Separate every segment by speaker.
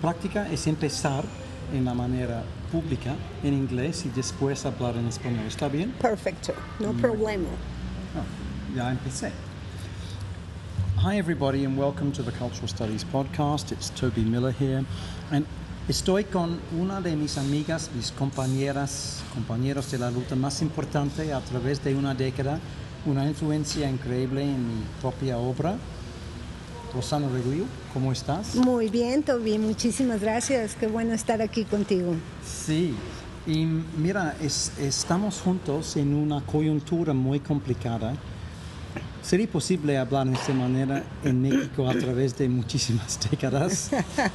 Speaker 1: práctica es empezar en la manera pública en inglés y después hablar en español. ¿Está bien?
Speaker 2: Perfecto, no problema.
Speaker 1: Oh, ya empecé. Hi, everybody, and welcome to the Cultural Studies podcast. It's Toby Miller here, and estoy con una de mis amigas, mis compañeras, compañeros de la lucha más importante a través de una década, una influencia increíble en mi propia obra. Rosana Reguillo, ¿cómo estás?
Speaker 2: Muy bien, Toby, muchísimas gracias. Qué bueno estar aquí contigo.
Speaker 1: Sí, y mira, es- estamos juntos en una coyuntura muy complicada. ¿Sería posible hablar de esta manera en México a través de muchísimas décadas?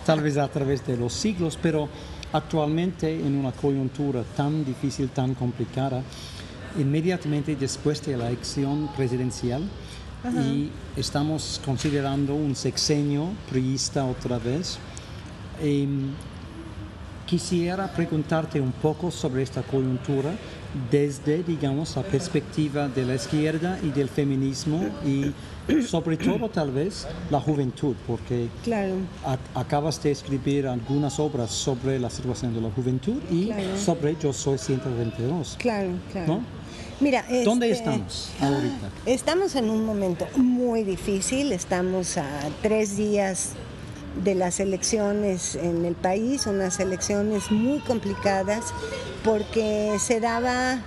Speaker 1: Tal vez a través de los siglos, pero actualmente en una coyuntura tan difícil, tan complicada, inmediatamente después de la elección presidencial, y estamos considerando un sexenio priista otra vez. Em, Quisiera preguntarte un poco sobre esta coyuntura desde, digamos, la perspectiva de la izquierda y del feminismo y sobre todo tal vez la juventud, porque
Speaker 2: Claro.
Speaker 1: acabas de escribir algunas obras sobre la situación de la juventud y
Speaker 2: Claro.
Speaker 1: sobre Yo Soy 122.
Speaker 2: Claro, claro.
Speaker 1: ¿No?
Speaker 2: Mira,
Speaker 1: ¿Dónde
Speaker 2: este,
Speaker 1: estamos ahorita?
Speaker 2: Estamos en un momento muy difícil, estamos a tres días de las elecciones en el país, unas elecciones muy complicadas porque se daba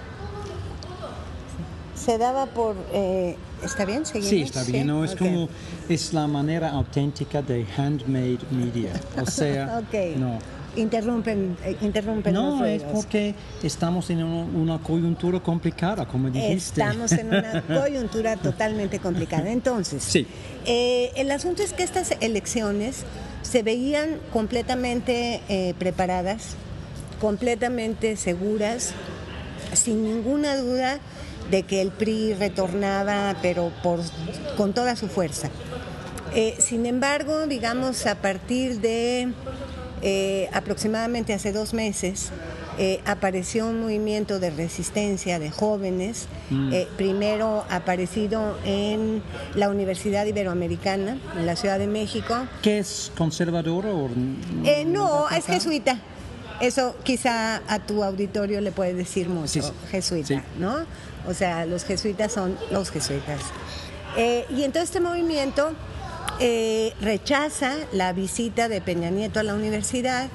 Speaker 2: se daba por eh, ¿está bien? ¿Seguimos?
Speaker 1: Sí, está bien, ¿no? Es como, es la manera auténtica de handmade media. O sea,
Speaker 2: Ok.
Speaker 1: no.
Speaker 2: Interrumpen, eh, interrumpen
Speaker 1: No,
Speaker 2: los
Speaker 1: es porque estamos en una, una coyuntura complicada, como dijiste.
Speaker 2: Estamos en una coyuntura totalmente complicada. Entonces,
Speaker 1: Sí.
Speaker 2: eh, el asunto es que estas elecciones se veían completamente eh, preparadas, completamente seguras, sin ninguna duda de que el PRI retornaba, pero por, con toda su fuerza. Eh, sin embargo, digamos, a partir de eh, aproximadamente hace dos meses, eh, apareció un movimiento de resistencia de jóvenes, eh, primero aparecido en la Universidad Iberoamericana, en la Ciudad de México.
Speaker 1: ¿Qué es conservador o
Speaker 2: Eh, no, es jesuita. Eso quizá a tu auditorio le puede decir mucho,
Speaker 1: Sí, sí.
Speaker 2: jesuita,
Speaker 1: Sí.
Speaker 2: ¿no? O sea, los jesuitas son los jesuitas. Eh, y entonces este movimiento eh, rechaza la visita de Peña Nieto a la universidad.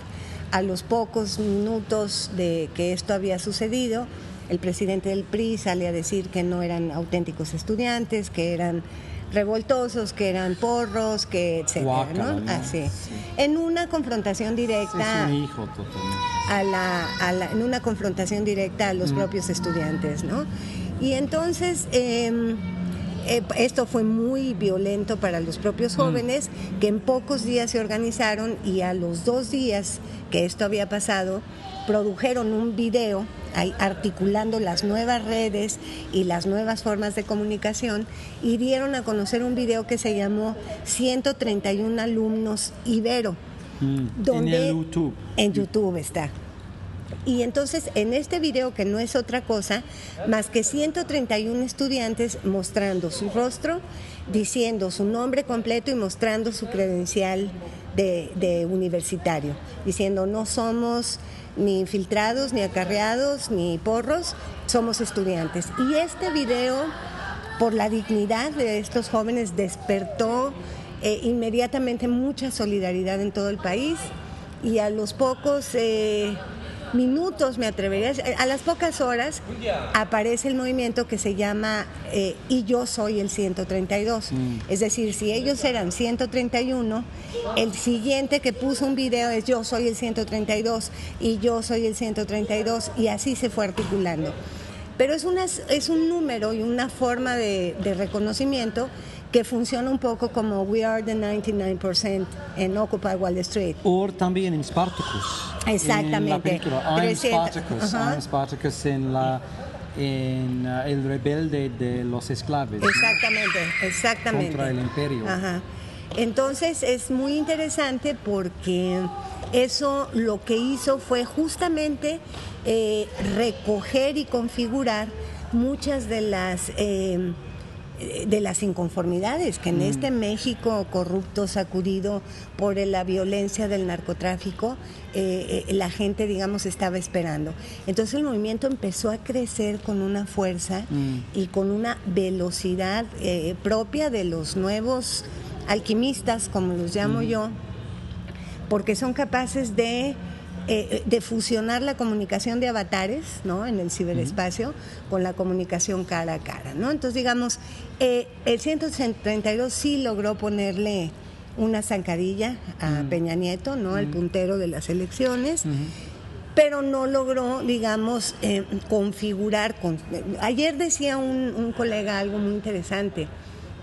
Speaker 2: A los pocos minutos de que esto había sucedido, el presidente del PRI sale a decir que no eran auténticos estudiantes, que eran revoltosos, que eran porros, que etcétera. Así.
Speaker 1: Sí.
Speaker 2: En una confrontación directa
Speaker 1: Es un hijo totalmente.
Speaker 2: a la, a la- en una confrontación directa a los propios estudiantes, ¿no? Y entonces eh, esto fue muy violento para los propios jóvenes que en pocos días se organizaron y a los dos días que esto había pasado produjeron un video articulando las nuevas redes y las nuevas formas de comunicación y dieron a conocer un video que se llamó 131 alumnos Ibero.
Speaker 1: Mm,
Speaker 2: donde-
Speaker 1: en YouTube.
Speaker 2: En YouTube está. Y entonces en este video, que no es otra cosa, más que 131 estudiantes mostrando su rostro, diciendo su nombre completo y mostrando su credencial de, universitario, diciendo no somos ni infiltrados, ni acarreados, ni porros, somos estudiantes. Y este video, por la dignidad de estos jóvenes, despertó eh, inmediatamente mucha solidaridad en todo el país y a los pocos eh, minutos, me atrevería a las pocas horas, aparece el movimiento que se llama eh, Y yo soy el 132. Es decir, si ellos eran 131, el siguiente que puso un video es Yo soy el 132 y yo soy el 132 y así se fue articulando. Pero es, una, es un número y una forma de, de reconocimiento que funciona un poco como We Are the 99% en Occupy Wall Street.
Speaker 1: O también en Spartacus.
Speaker 2: Exactamente.
Speaker 1: En la película I'm
Speaker 2: 300,
Speaker 1: Spartacus. I'm Spartacus en, la, en uh, El rebelde de los esclavos. ¿no?
Speaker 2: Exactamente, exactamente.
Speaker 1: Contra el imperio.
Speaker 2: Ajá. Entonces es muy interesante porque eso lo que hizo fue justamente eh, recoger y configurar muchas de las eh, de las inconformidades que en
Speaker 1: Mm.
Speaker 2: este México corrupto, sacudido por la violencia del narcotráfico, eh, eh, la gente, digamos, estaba esperando. Entonces el movimiento empezó a crecer con una fuerza
Speaker 1: Mm.
Speaker 2: y con una velocidad eh, propia de los nuevos alquimistas, como los llamo yo, porque son capaces de, eh, de fusionar la comunicación de avatares ¿no? en el ciberespacio con la comunicación cara a cara. ¿no? Entonces, digamos, eh, el 132 sí logró ponerle una zancadilla a Peña Nieto, ¿no? el puntero de las elecciones. Pero no logró, digamos, eh, configurar. Con... Ayer decía un, un colega algo muy interesante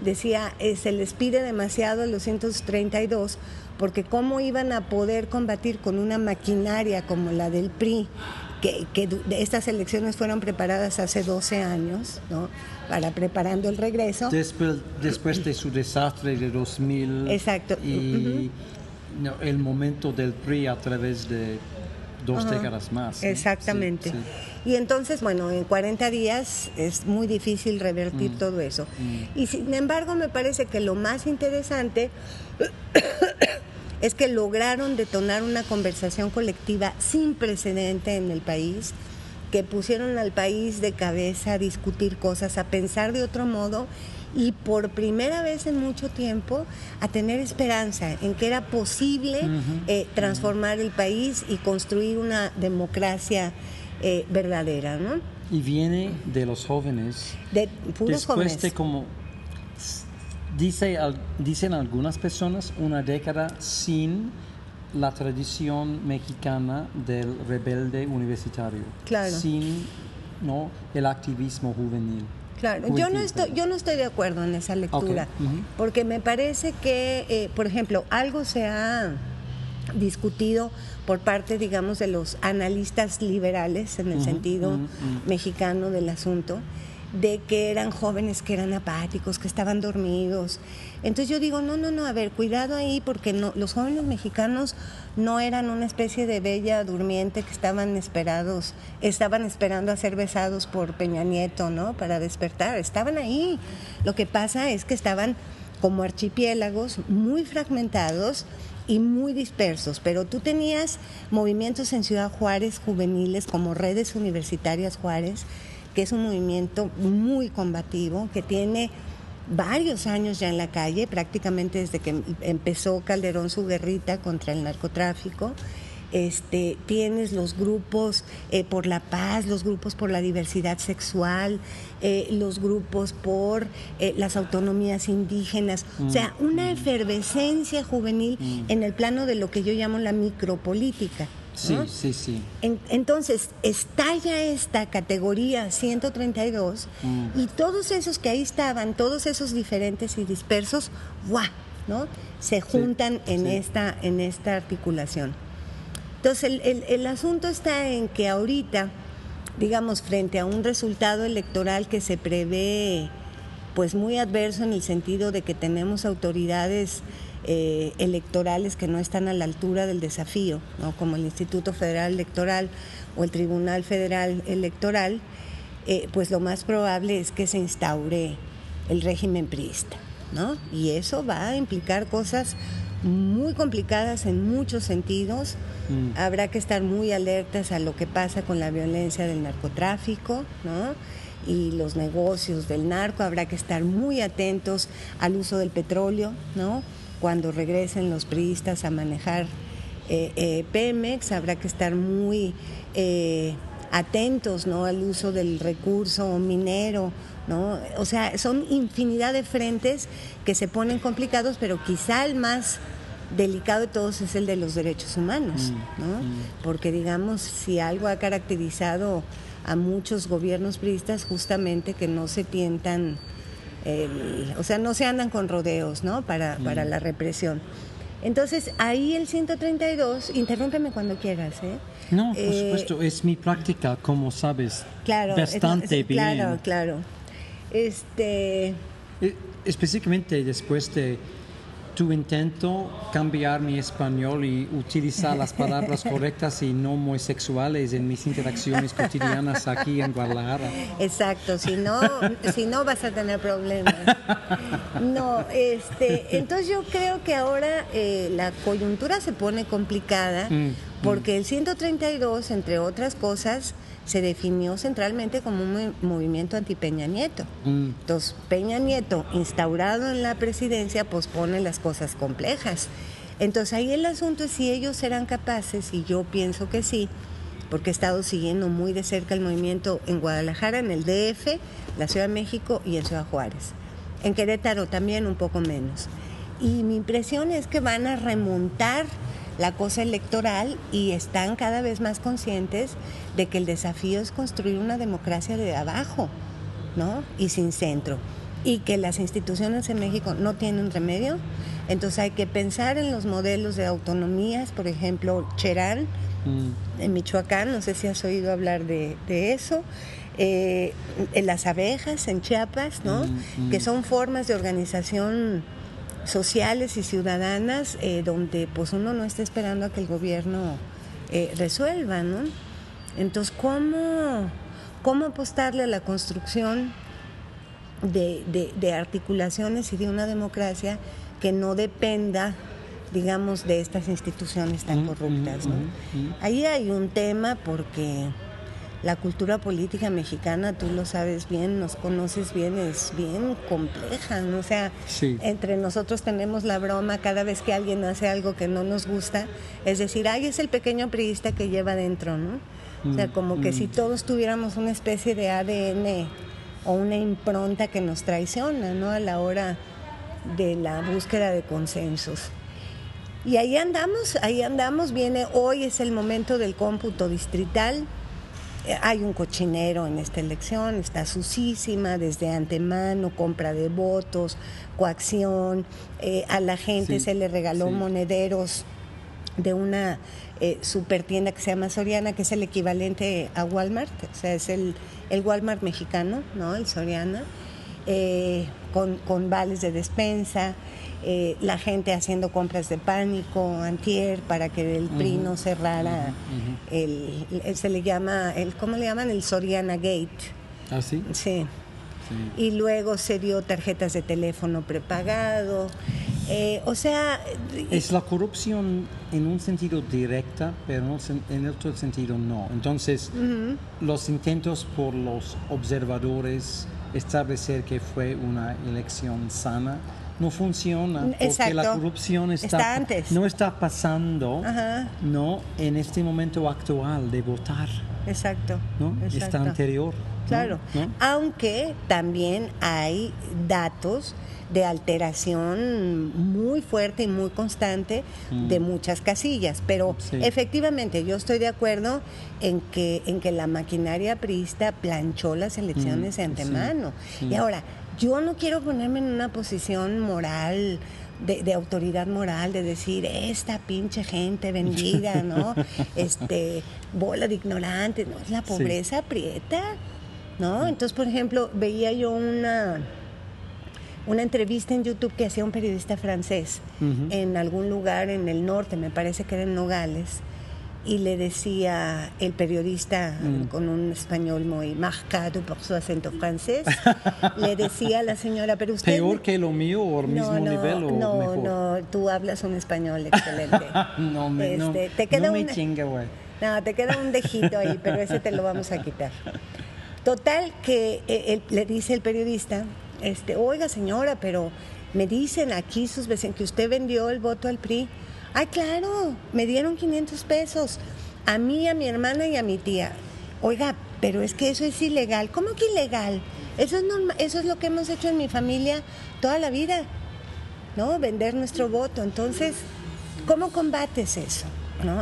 Speaker 2: decía, eh, se les pide demasiado a los 132 porque cómo iban a poder combatir con una maquinaria como la del PRI, que, estas elecciones fueron preparadas hace 12 años, ¿no? Para preparando el regreso.
Speaker 1: Después, después de su desastre de 2000
Speaker 2: Exacto.
Speaker 1: y no, el momento del PRI a través de dos
Speaker 2: Ajá.
Speaker 1: décadas más.
Speaker 2: Exactamente.
Speaker 1: Sí, sí.
Speaker 2: Y entonces, bueno, en 40 días es muy difícil revertir
Speaker 1: Mm.
Speaker 2: todo eso. Y sin embargo, me parece que lo más interesante es que lograron detonar una conversación colectiva sin precedente en el país, que pusieron al país de cabeza a discutir cosas, a pensar de otro modo y por primera vez en mucho tiempo a tener esperanza en que era posible eh, transformar el país y construir una democracia eh, verdadera, ¿no?
Speaker 1: Y viene de los jóvenes.
Speaker 2: De puros
Speaker 1: Después
Speaker 2: jóvenes.
Speaker 1: de como dice, dicen algunas personas una década sin la tradición mexicana del rebelde universitario,
Speaker 2: Claro.
Speaker 1: sin no el activismo juvenil.
Speaker 2: Claro, yo no estoy, yo no estoy de acuerdo en esa lectura, porque me parece que, eh, por ejemplo, algo se ha discutido por parte, digamos, de los analistas liberales en el sentido mexicano del asunto, de que eran jóvenes que eran apáticos, que estaban dormidos. Entonces yo digo, no, no, no, a ver, cuidado ahí, porque no, los jóvenes mexicanos no eran una especie de bella durmiente que estaban esperados, estaban esperando a ser besados por Peña Nieto, ¿no? Para despertar, estaban ahí. Lo que pasa es que estaban como archipiélagos muy fragmentados y muy dispersos, pero tú tenías movimientos en Ciudad Juárez juveniles como Redes Universitarias Juárez, que es un movimiento muy combativo, que tiene varios años ya en la calle, prácticamente desde que empezó Calderón su guerrita contra el narcotráfico. Este, tienes los grupos eh, por la paz, los grupos por la diversidad sexual, eh, los grupos por eh, las autonomías indígenas, o sea, una efervescencia juvenil en el plano de lo que yo llamo la micropolítica.
Speaker 1: Sí,
Speaker 2: ¿no?
Speaker 1: sí, sí.
Speaker 2: En- entonces, estalla esta categoría 132
Speaker 1: Mm.
Speaker 2: y todos esos que ahí estaban, todos esos diferentes y dispersos, ¡guau! ¿no? Se juntan en,
Speaker 1: sí.
Speaker 2: esta, en esta articulación. Entonces, el, el- el asunto está en que ahorita, digamos, frente a un resultado electoral que se prevé pues muy adverso en el sentido de que tenemos autoridades eh, electorales que no están a la altura del desafío, ¿no? como el Instituto Federal Electoral o el Tribunal Federal Electoral, eh, pues lo más probable es que se instaure el régimen priista, ¿no? Y eso va a implicar cosas muy complicadas en muchos sentidos.
Speaker 1: Mm.
Speaker 2: Habrá que estar muy alertas a lo que pasa con la violencia del narcotráfico, ¿no? Y los negocios del narco, habrá que estar muy atentos al uso del petróleo, ¿no? Cuando regresen los priistas a manejar eh, eh, Pemex, habrá que estar muy eh, atentos ¿no? al uso del recurso minero, ¿no? O sea, son infinidad de frentes que se ponen complicados, pero quizá el más delicado de todos es el de los derechos humanos, ¿no? Porque digamos, si algo ha caracterizado a muchos gobiernos priistas, justamente que no se tientan, el- o sea, no se andan con rodeos, ¿no? Para, para la represión. Entonces, ahí el 132, interrúmpeme cuando quieras, ¿eh?
Speaker 1: No, por
Speaker 2: Eh,
Speaker 1: supuesto, es mi práctica, como sabes,
Speaker 2: Claro,
Speaker 1: bastante
Speaker 2: es-
Speaker 1: bien.
Speaker 2: Claro, claro. Este,
Speaker 1: Eh, Específicamente después de tu intento cambiar mi español y utilizar las palabras correctas y no muy sexuales en mis interacciones cotidianas aquí en Guadalajara.
Speaker 2: Exacto, si no, si no vas a tener problemas. No, este, entonces yo creo que ahora eh, la coyuntura se pone complicada mm, porque mm. el 132, entre otras cosas, se definió centralmente como un movimiento anti-Peña Nieto. Mm. Entonces, Peña Nieto, instaurado en la presidencia, pospone las cosas complejas. Entonces, ahí el asunto es si ellos serán capaces, y yo pienso que sí, porque he estado siguiendo muy de cerca el movimiento en Guadalajara, en el DF, la Ciudad de México y en Ciudad Juárez. En Querétaro también un poco menos. Y mi impresión es que van a remontar la cosa electoral y están cada vez más conscientes de que el desafío es construir una democracia de abajo, ¿no? Y sin centro. Y que las instituciones en México no tienen remedio. Entonces hay que pensar en los modelos de autonomías, por ejemplo, Cherán, mm. en Michoacán, no sé si has oído hablar de, eso. Eh, en las abejas en Chiapas, ¿no? Mm, mm. Que son formas de organización sociales y ciudadanas eh, donde pues uno no está esperando a que el gobierno eh, resuelva, ¿no? Entonces, ¿cómo, ¿cómo apostarle a la construcción de, articulaciones y de una democracia que no dependa digamos, de estas instituciones tan corruptas. ¿no? Ahí hay un tema porque la cultura política mexicana, tú lo sabes bien, nos conoces bien, es bien compleja, ¿no? O sea, entre nosotros tenemos la broma cada vez que alguien hace algo que no nos gusta, es decir, ay, es el pequeño priista que lleva dentro, ¿no? O sea, mm, como que si mm. todos tuviéramos una especie de ADN o una impronta que nos traiciona, ¿no? A la hora de la búsqueda de consensos. Y ahí andamos, ahí andamos, viene, hoy es el momento del cómputo distrital, hay un cochinero en esta elección, está susísima desde antemano, compra de votos, coacción, eh, a la gente se le regaló monederos de una eh, super tienda que se llama Soriana, que es el equivalente a Walmart, o sea, es el, el Walmart mexicano, ¿no? El Soriana, eh, con, con vales de despensa. Eh, la gente haciendo compras de pánico, antier, para que el PRI no cerrara, el, se le llama, el, ¿cómo le llaman? El Soriana Gate.
Speaker 1: ¿Ah, sí?
Speaker 2: Sí. Y luego se dio tarjetas de teléfono prepagado. Eh, o sea...
Speaker 1: Es la corrupción en un sentido directa, pero en otro sentido no. Entonces, los intentos por los observadores establecer que fue una elección sana no funciona porque la corrupción está, no está pasando no en este momento actual de votar
Speaker 2: exacto,
Speaker 1: ¿no? está anterior
Speaker 2: claro. Aunque también hay datos de alteración muy fuerte y muy constante de mm. muchas casillas. Pero efectivamente yo estoy de acuerdo en que, en que la maquinaria priista planchó las elecciones mm, de antemano. Y ahora, yo no quiero ponerme en una posición moral. De, autoridad moral, de decir, esta pinche gente vendida, ¿no? Este, bola de ignorantes, ¿no? La pobreza aprieta, ¿no? Entonces, por ejemplo, veía yo una, una entrevista en YouTube que hacía un periodista francés en algún lugar en el norte, me parece que era en Nogales, y le decía el periodista mm. con un español muy marcado por su acento francés, le decía a la señora, pero usted...
Speaker 1: ¿Peor que lo mío o al mismo nivel o
Speaker 2: no,
Speaker 1: mejor?
Speaker 2: No, tú hablas un español excelente.
Speaker 1: no, me, no, este, te queda me chinga, güey.
Speaker 2: No, te queda un dejito ahí, pero ese te lo vamos a quitar. Total que eh, le dice el periodista, este, oiga señora, pero me dicen aquí sus vecinos que usted vendió el voto al PRI. Ay, claro, me dieron 500 pesos. A mí, a mi hermana y a mi tía. Oiga, pero es que eso es ilegal. ¿Cómo que ilegal? Eso es, eso es lo que hemos hecho en mi familia toda la vida, ¿no? Vender nuestro voto. Entonces, ¿cómo combates eso?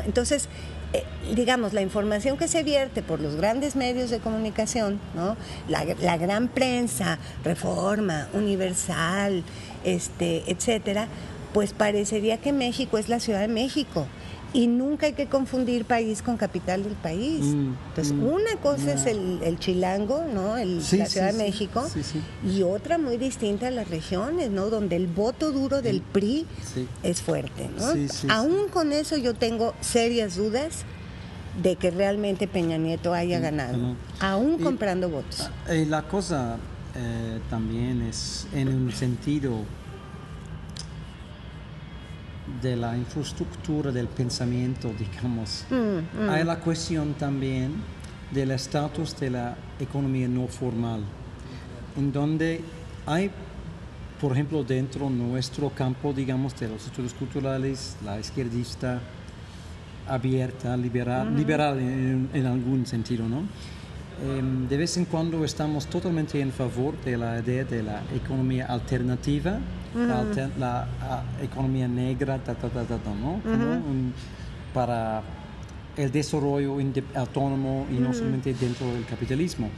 Speaker 2: Entonces, eh, digamos, la información que se vierte por los grandes medios de comunicación, ¿no? la, gran prensa, Reforma, Universal, este, etcétera, pues parecería que México es la Ciudad de México Y nunca hay que confundir país con capital del país.
Speaker 1: Mm,
Speaker 2: Entonces,
Speaker 1: mm,
Speaker 2: una cosa es el, el chilango, ¿no? El-
Speaker 1: Sí,
Speaker 2: la Ciudad
Speaker 1: sí,
Speaker 2: de México,
Speaker 1: sí,
Speaker 2: y otra muy distinta a las regiones, ¿no? Donde el voto duro del PRI es fuerte, ¿no? Aún con eso yo tengo serias dudas de que realmente Peña Nieto haya ganado,
Speaker 1: ujú.
Speaker 2: aún
Speaker 1: Y-
Speaker 2: comprando votos.
Speaker 1: Ah, eh, la cosa eh, también es en un sentido de la infraestructura del pensamiento, digamos.
Speaker 2: Mm, mm.
Speaker 1: Hay la cuestión también del estatus de la economía no formal, en donde hay, por ejemplo, dentro de nuestro campo, digamos, de los estudios culturales, la izquierdista abierta, liberal, liberal en, en algún sentido, ¿no? Em, de vez en cuando estamos totalmente en favor de la idea de la economía alternativa, la, alter- la, economía negra, ta, ta, ta, ¿no? Un- para el desarrollo autónomo y no solamente dentro del capitalismo.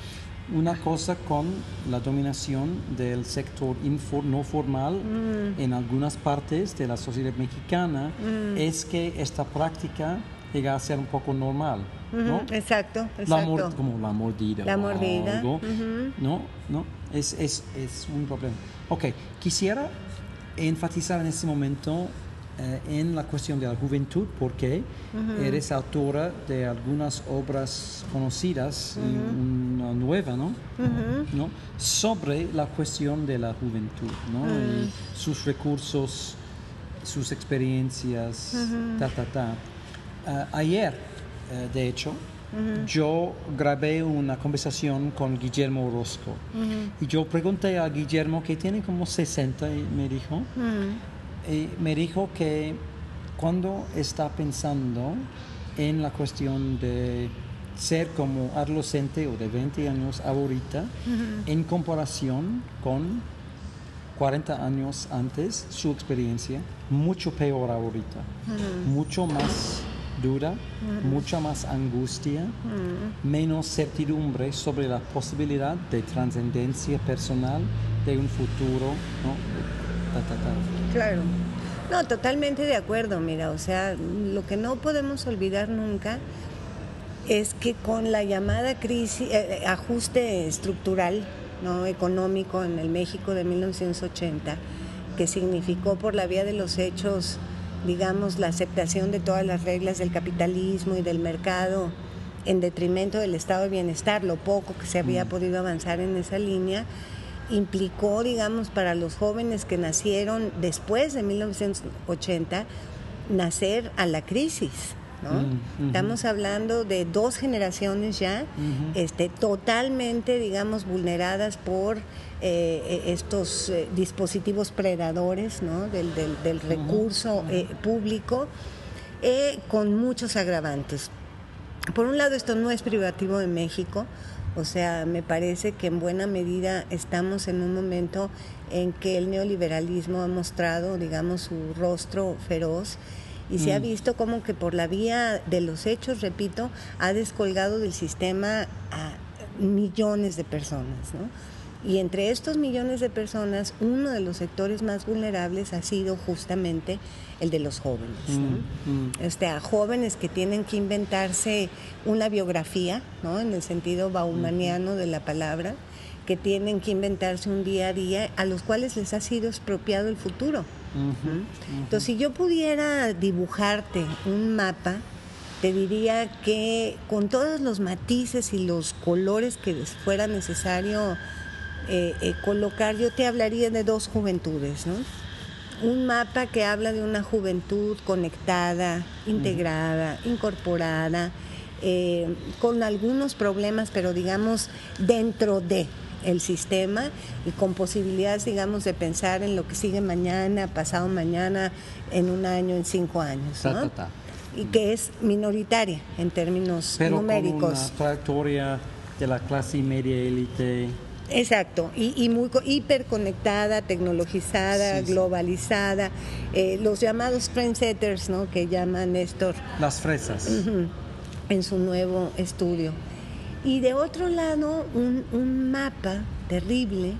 Speaker 1: Una cosa con la dominación del sector infor- no formal en algunas partes de la sociedad mexicana es que esta práctica llega a ser un poco normal, ¿no?
Speaker 2: Exacto,
Speaker 1: La
Speaker 2: exacto.
Speaker 1: mor- como la mordida.
Speaker 2: La
Speaker 1: o
Speaker 2: mordida,
Speaker 1: algo. No, no, es, es, es un problema. Ok, quisiera enfatizar en este momento eh, en la cuestión de la juventud porque eres autora de algunas obras conocidas y una nueva, ¿no? ¿no? Sobre la cuestión de la juventud, ¿no? Y sus recursos, sus experiencias, ta, ta, ta. Ah, ayer, eh, de hecho, yo grabé una conversación con Guillermo Orozco. Y yo pregunté a Guillermo que tiene como 60 y me dijo, y me dijo que cuando está pensando en la cuestión de ser como adolescente o de 20 años ahorita, en comparación con 40 años antes, su experiencia, mucho peor ahorita, mucho más dura, mucha más angustia, menos certidumbre sobre la posibilidad de trascendencia personal de un futuro, ¿no? Ta, ta, ta.
Speaker 2: Claro. No, totalmente de acuerdo, mira, o sea, lo que no podemos olvidar nunca es que con la llamada crisis, eh, ajuste estructural, no económico en el México de 1980, que significó por la vía de los hechos, digamos, la aceptación de todas las reglas del capitalismo y del mercado en detrimento del estado de bienestar, lo poco que se había podido avanzar en esa línea, implicó, digamos, para los jóvenes que nacieron después de 1980, nacer a la crisis. ¿No?
Speaker 1: Mm, ujú.
Speaker 2: Estamos hablando de dos generaciones ya, este, totalmente, digamos, vulneradas por eh, eh, estos eh, dispositivos predadores ¿no? del, del- del recurso eh, público, eh, con muchos agravantes. Por un lado, esto no es privativo de México, o sea, me parece que en buena medida estamos en un momento en que el neoliberalismo ha mostrado, digamos, su rostro feroz y se ha visto como que por la vía de los hechos, repito, ha descolgado del sistema a millones de personas, ¿no? Y entre estos millones de personas, uno de los sectores más vulnerables ha sido justamente el de los jóvenes. ¿no?
Speaker 1: Mm, mm.
Speaker 2: este, a jóvenes que tienen que inventarse una biografía, ¿no? en el sentido baumaniano de la palabra, que tienen que inventarse un día a día, a los cuales les ha sido expropiado el futuro. Entonces, si yo pudiera dibujarte un mapa, te diría que con todos los matices y los colores que fuera necesario eh, eh, colocar, yo te hablaría de dos juventudes, ¿no? Un mapa que habla de una juventud conectada, integrada, incorporada, eh, con algunos problemas, pero digamos dentro de el sistema y con posibilidades, digamos, de pensar en lo que sigue mañana, pasado mañana, en un año, en cinco años,
Speaker 1: Ta,
Speaker 2: ¿no?
Speaker 1: ta, ta.
Speaker 2: Y que es minoritaria en términos
Speaker 1: Pero con una
Speaker 2: numéricos.
Speaker 1: trayectoria de la clase media élite.
Speaker 2: Exacto, y, y muy co- hiperconectada, tecnologizada,
Speaker 1: Sí, sí.
Speaker 2: globalizada, eh, los llamados trendsetters, ¿no? Que llama Néstor
Speaker 1: Las fresas.
Speaker 2: Ujú, en su nuevo estudio. Y de otro lado, un, un mapa terrible,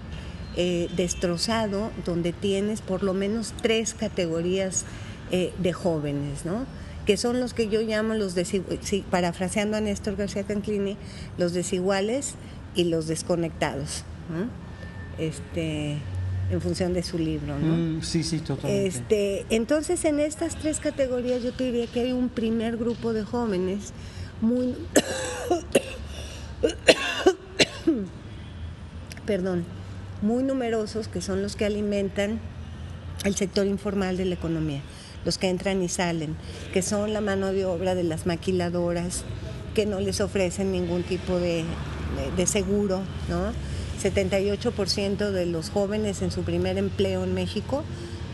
Speaker 2: eh, destrozado, donde tienes por lo menos tres categorías eh, de jóvenes, ¿no? que son los que yo llamo los parafraseando a Néstor García Canclini, los desiguales y los desconectados. Este, en función de su libro, ¿no?
Speaker 1: Mm, sí, sí, totalmente.
Speaker 2: Este, entonces, en estas tres categorías yo te diría que hay un primer grupo de jóvenes muy... perdón, muy numerosos que son los que alimentan el sector informal de la economía, los que entran y salen, que son la mano de obra de las maquiladoras, que no les ofrecen ningún tipo de, de seguro, ¿no? 78% de los jóvenes en su primer empleo en México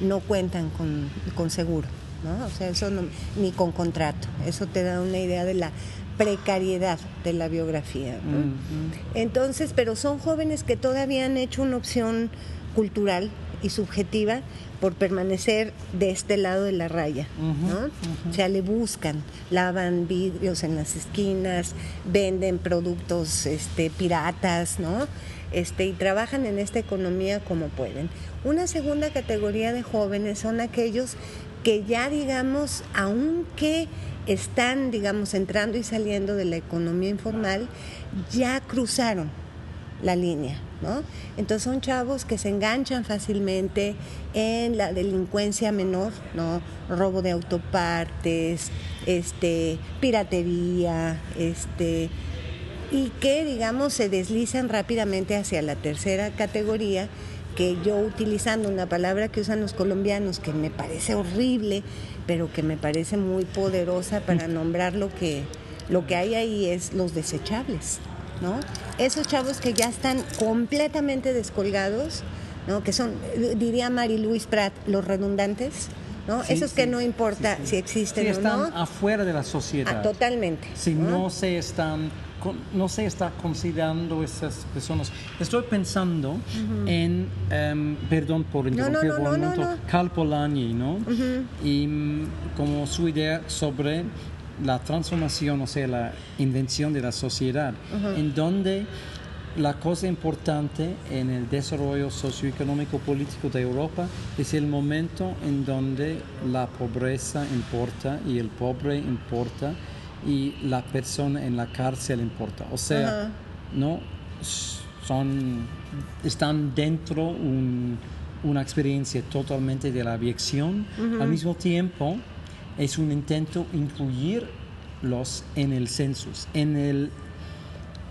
Speaker 2: no cuentan con, seguro, ¿no? O sea, eso ni con contrato. Eso te da una idea de la precariedad de la biografía. Entonces, pero son jóvenes que todavía han hecho una opción cultural y subjetiva por permanecer de este lado de la raya, ¿no? O sea, le buscan, lavan vidrios en las esquinas, venden productos este, piratas, ¿no? Este, y trabajan en esta economía como pueden. Una segunda categoría de jóvenes son aquellos que ya, digamos, aunque están, digamos, entrando y saliendo de la economía informal, ya cruzaron la línea, ¿no? Entonces son chavos que se enganchan fácilmente en la delincuencia menor, ¿no? Robo de autopartes, este, piratería, este, y que, digamos, se deslizan rápidamente hacia la tercera categoría, que yo utilizando una palabra que usan los colombianos, que me parece horrible, pero que me parece muy poderosa para nombrar lo que, lo que hay ahí es los desechables, ¿no? Esos chavos que ya están completamente descolgados, ¿no? Que son, diría Mari Luis Prat, los redundantes, ¿no? Esos que no importa si existen o
Speaker 1: no. están afuera de la sociedad.
Speaker 2: Ah, totalmente.
Speaker 1: Si ¿no? se están no se está considerando esas personas. Estoy pensando en, em, perdón por interrumpir por un momento, Cal Polanyi, ¿no? Y mm, como su idea sobre la transformación, o sea, la invención de la sociedad, en donde la cosa importante en el desarrollo socioeconómico político de Europa es el momento en donde la pobreza importa y el pobre importa y la persona en la cárcel importa. O sea, no son están dentro un, una experiencia totalmente de la aviación. Al mismo tiempo, es un intento incluirlos en el census, en el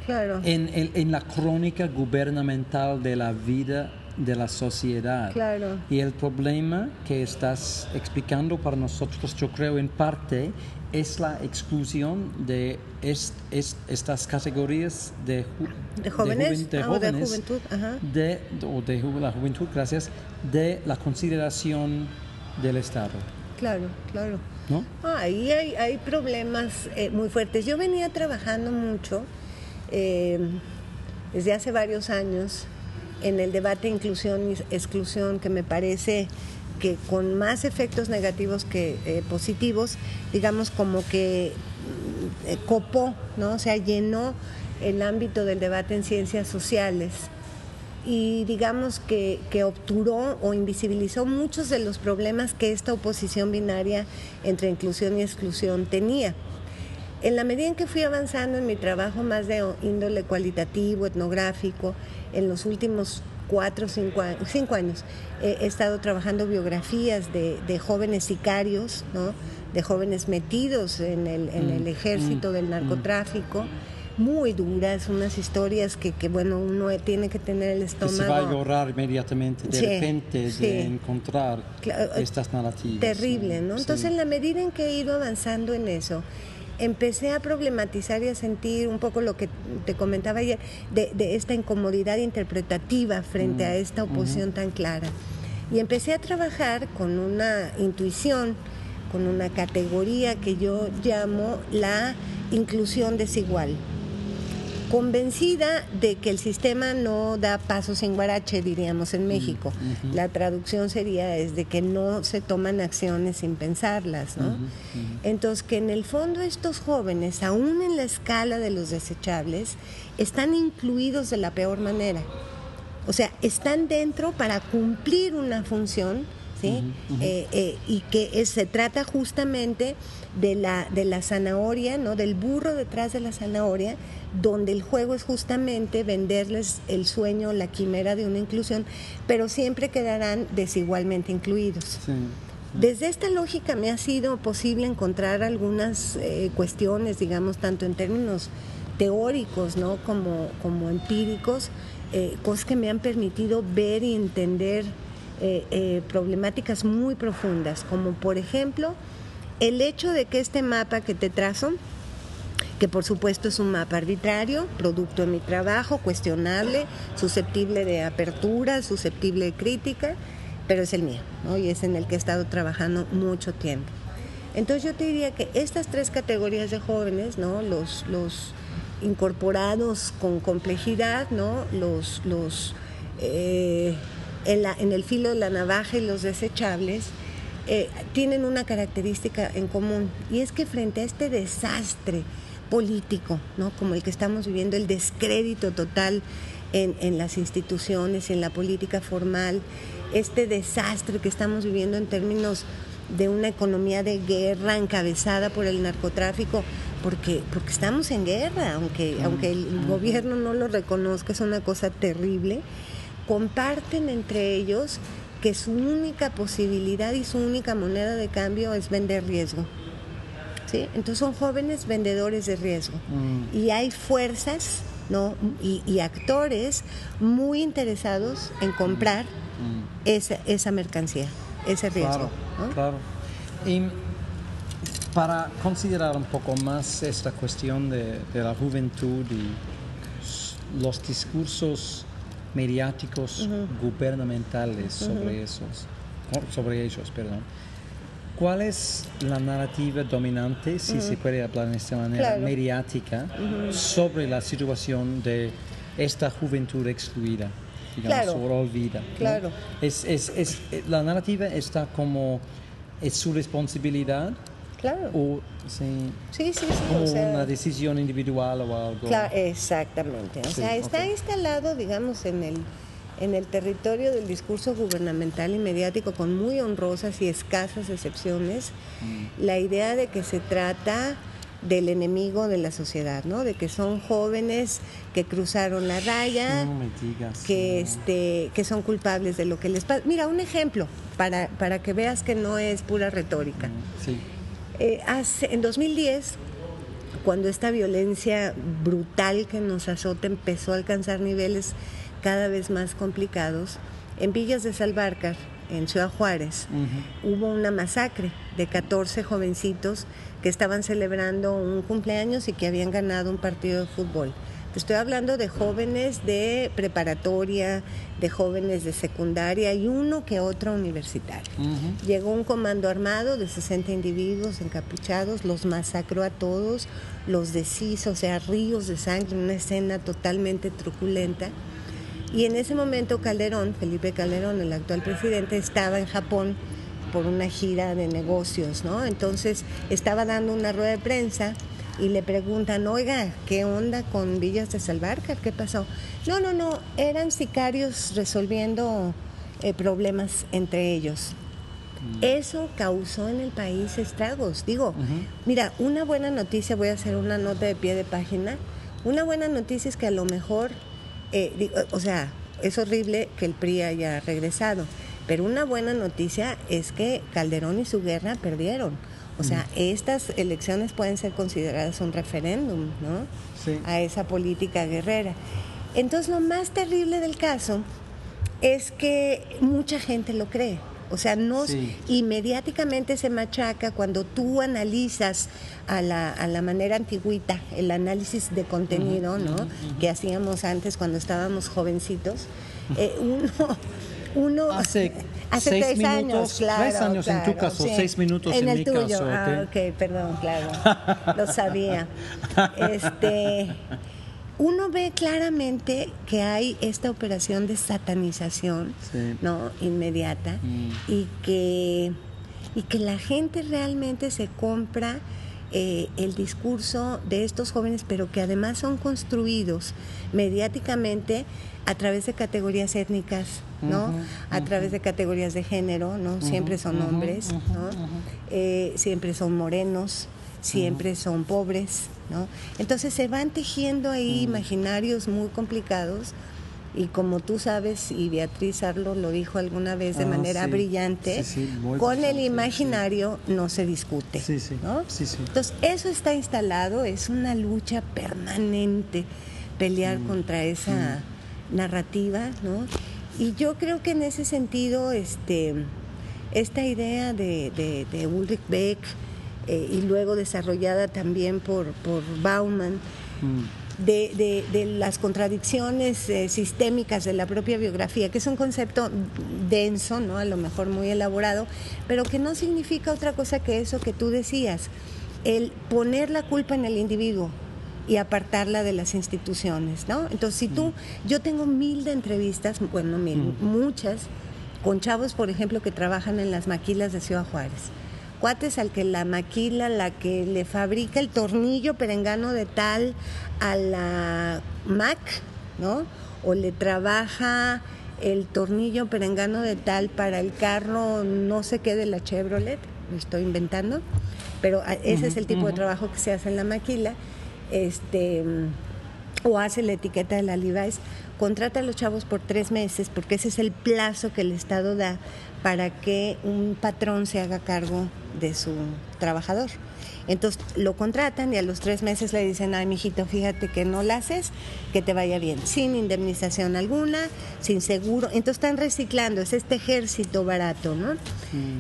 Speaker 2: Claro.
Speaker 1: En, el, en, la crónica gubernamental de la vida de la sociedad.
Speaker 2: Claro.
Speaker 1: Y el problema que estás explicando para nosotros, yo creo en parte, es la exclusión de estas categorías de,
Speaker 2: de jóvenes,
Speaker 1: de,
Speaker 2: ah, de juventud,
Speaker 1: De, o de la juventud, gracias, de la consideración del Estado.
Speaker 2: Claro, claro.
Speaker 1: ¿No?
Speaker 2: Ah, ahí hay, hay problemas eh, muy fuertes. Yo venía trabajando mucho eh, desde hace varios años en el debate inclusión y exclusión que me parece que con más efectos negativos que eh, positivos, digamos como que eh, copó, ¿no? O sea, llenó el ámbito del debate en ciencias sociales y digamos que, que, obturó o invisibilizó muchos de los problemas que esta oposición binaria entre inclusión y exclusión tenía. En la medida en que fui avanzando en mi trabajo más de índole cualitativo, etnográfico, en los últimos cuatro, cinco, cinco años he estado trabajando biografías de, jóvenes sicarios, ¿no? de jóvenes metidos en el, en el mm, ejército mm, del mm. narcotráfico. Muy duras, unas historias que, que, bueno, uno tiene que tener el estómago. Que se
Speaker 1: va a llorar inmediatamente, de repente, de encontrar estas narrativas.
Speaker 2: Terrible, ¿no? Entonces, en la medida en que he ido avanzando en eso, empecé a problematizar y a sentir un poco lo que te comentaba ayer, de, esta incomodidad interpretativa frente a mm, esta oposición tan clara. Y empecé a trabajar con una intuición, con una categoría que yo llamo la inclusión desigual convencida de que el sistema no da pasos sin guarache, diríamos en México. La traducción sería es de que no se toman acciones sin pensarlas, ¿no? Entonces, que en el fondo estos jóvenes, aún en la escala de los desechables, están incluidos de la peor manera. O sea, están dentro para cumplir una función ¿sí? Eh, eh, y que se trata justamente de la, de la zanahoria, ¿no? Del burro detrás de la zanahoria, donde el juego es justamente venderles el sueño, la quimera de una inclusión, pero siempre quedarán desigualmente incluidos. Desde esta lógica me ha sido posible encontrar algunas eh, cuestiones, digamos, tanto en términos teóricos ¿no? como, como empíricos, eh, cosas que me han permitido ver y entender eh, problemáticas muy profundas, como por ejemplo el hecho de que este mapa que te trazo, que por supuesto es un mapa arbitrario, producto de mi trabajo, cuestionable, susceptible de apertura, susceptible de crítica, pero es el mío, ¿no? y es en el que he estado trabajando mucho tiempo. Entonces yo te diría que estas tres categorías de jóvenes, ¿no? los, incorporados con complejidad, ¿no? los, los eh, en, la, en, el filo de la navaja y los desechables, eh, tienen una característica en común, y es que frente a este desastre político, ¿no? como el que estamos viviendo, el descrédito total en, en las instituciones, en la política formal, este desastre que estamos viviendo en términos de una economía de guerra encabezada por el narcotráfico, porque, porque estamos en guerra, aunque, aunque el gobierno no lo reconozca, es una cosa terrible, comparten entre ellos que su única posibilidad y su única moneda de cambio es vender riesgo. ¿Sí? Entonces son jóvenes vendedores de riesgo. Mm. Y hay fuerzas ¿no? y, actores muy interesados en comprar Mm. esa, esa mercancía, ese riesgo.
Speaker 1: Claro, Y para considerar un poco más esta cuestión de, la juventud y los discursos mediáticos gubernamentales sobre esos, sobre ellos, perdón. ¿Cuál es la narrativa dominante, si se puede hablar de esta manera, mediática, sobre la situación de esta juventud excluida? digamos, claro. olvida.
Speaker 2: Claro.
Speaker 1: Es, es, es, la narrativa está como, es su responsabilidad.
Speaker 2: Claro.
Speaker 1: O,
Speaker 2: sí, sí, sí,
Speaker 1: como una decisión individual o algo.
Speaker 2: Claro, exactamente. O sea, está instalado, digamos, en el, en el territorio del discurso gubernamental y mediático con muy honrosas y escasas excepciones, mm. la idea de que se trata del enemigo de la sociedad, ¿no? De que son jóvenes que cruzaron la raya, que este, que son culpables de lo que les pasa. Mira, un ejemplo para, para que veas que no es pura retórica.
Speaker 1: Sí.
Speaker 2: Eh, hace, en 2010, cuando esta violencia brutal que nos azota empezó a alcanzar niveles cada vez más complicados, en Villas de Salvarcar, en Ciudad Juárez, hubo una masacre de 14 jovencitos que estaban celebrando un cumpleaños y que habían ganado un partido de fútbol. Estoy hablando de jóvenes de preparatoria, de jóvenes de secundaria y uno que otro universitario. Llegó un comando armado de 60 individuos encapuchados, los masacró a todos, los deshizo, o sea, ríos de sangre, una escena totalmente truculenta. Y en ese momento Calderón, Felipe Calderón, el actual presidente, estaba en Japón por una gira de negocios, ¿no? Entonces estaba dando una rueda de prensa y le preguntan, oiga, ¿qué onda con Villas de Salvarcar? ¿Qué pasó? No, no, no, eran sicarios resolviendo eh, problemas entre ellos. Mm. Eso causó en el país estragos. Digo, mira, una buena noticia, voy a hacer una nota de pie de página. Una buena noticia es que a lo mejor, eh, o sea, es horrible que el PRI haya regresado, pero una buena noticia es que Calderón y su guerra perdieron. O sea, estas elecciones pueden ser consideradas un referéndum, ¿no? A esa política guerrera. Entonces, lo más terrible del caso es que mucha gente lo cree. O sea, no inmediatamente se machaca cuando tú analizas a la, a la manera antigüita, el análisis de contenido, ¿no? Que hacíamos antes cuando estábamos jovencitos. Eh, uno uno
Speaker 1: hace, seis minutos,
Speaker 2: años, claro,
Speaker 1: tres años en tu caso, seis minutos en,
Speaker 2: el
Speaker 1: mi
Speaker 2: tuyo.
Speaker 1: caso.
Speaker 2: Ah, ok, perdón, claro, lo sabía. Este, uno ve claramente que hay esta operación de satanización, no, inmediata, mm. y que y que la gente realmente se compra eh, el discurso de estos jóvenes, pero que además son construidos mediáticamente a través de categorías étnicas, ¿no? a través de categorías de género, ¿no? Siempre son hombres, ¿no? Eh, siempre son morenos, siempre son pobres, ¿no? Entonces se van tejiendo ahí imaginarios muy complicados y como tú sabes, y Beatriz Arlo lo dijo alguna vez de
Speaker 1: Ah,
Speaker 2: manera
Speaker 1: sí.
Speaker 2: brillante,
Speaker 1: Sí, sí, muy
Speaker 2: con el imaginario no se discute.
Speaker 1: Sí, sí.
Speaker 2: ¿no? Entonces, eso está instalado, es una lucha permanente pelear
Speaker 1: Mm.
Speaker 2: contra esa narrativa, ¿no? Y yo creo que en ese sentido, este, esta idea de, de- de Ulrich Beck eh, y luego desarrollada también por, por Bauman,
Speaker 1: Mm.
Speaker 2: De, de- de las contradicciones eh, sistémicas de la propia biografía, que es un concepto denso, ¿no? a lo mejor muy elaborado, pero que no significa otra cosa que eso que tú decías, el poner la culpa en el individuo y apartarla de las instituciones, ¿no? Entonces, si tú, yo tengo mil de entrevistas, bueno, mil, muchas, con chavos, por ejemplo, que trabajan en las maquilas de Ciudad Juárez cuates al que la maquila, la que le fabrica el tornillo perengano de tal a la Mac, ¿no? O le trabaja el tornillo perengano de tal para el carro no sé qué de la Chevrolet, lo estoy inventando, pero a- ese es el tipo de trabajo que se hace en la maquila, este o hace la etiqueta de la Levi's, contrata a los chavos por tres meses, porque ese es el plazo que el Estado da para que un patrón se haga cargo de su trabajador. Entonces lo contratan y a los tres meses le dicen, ay, mijito, fíjate que no la haces, que te vaya bien, sin indemnización alguna, sin seguro. Entonces están reciclando, es este ejército barato, ¿no?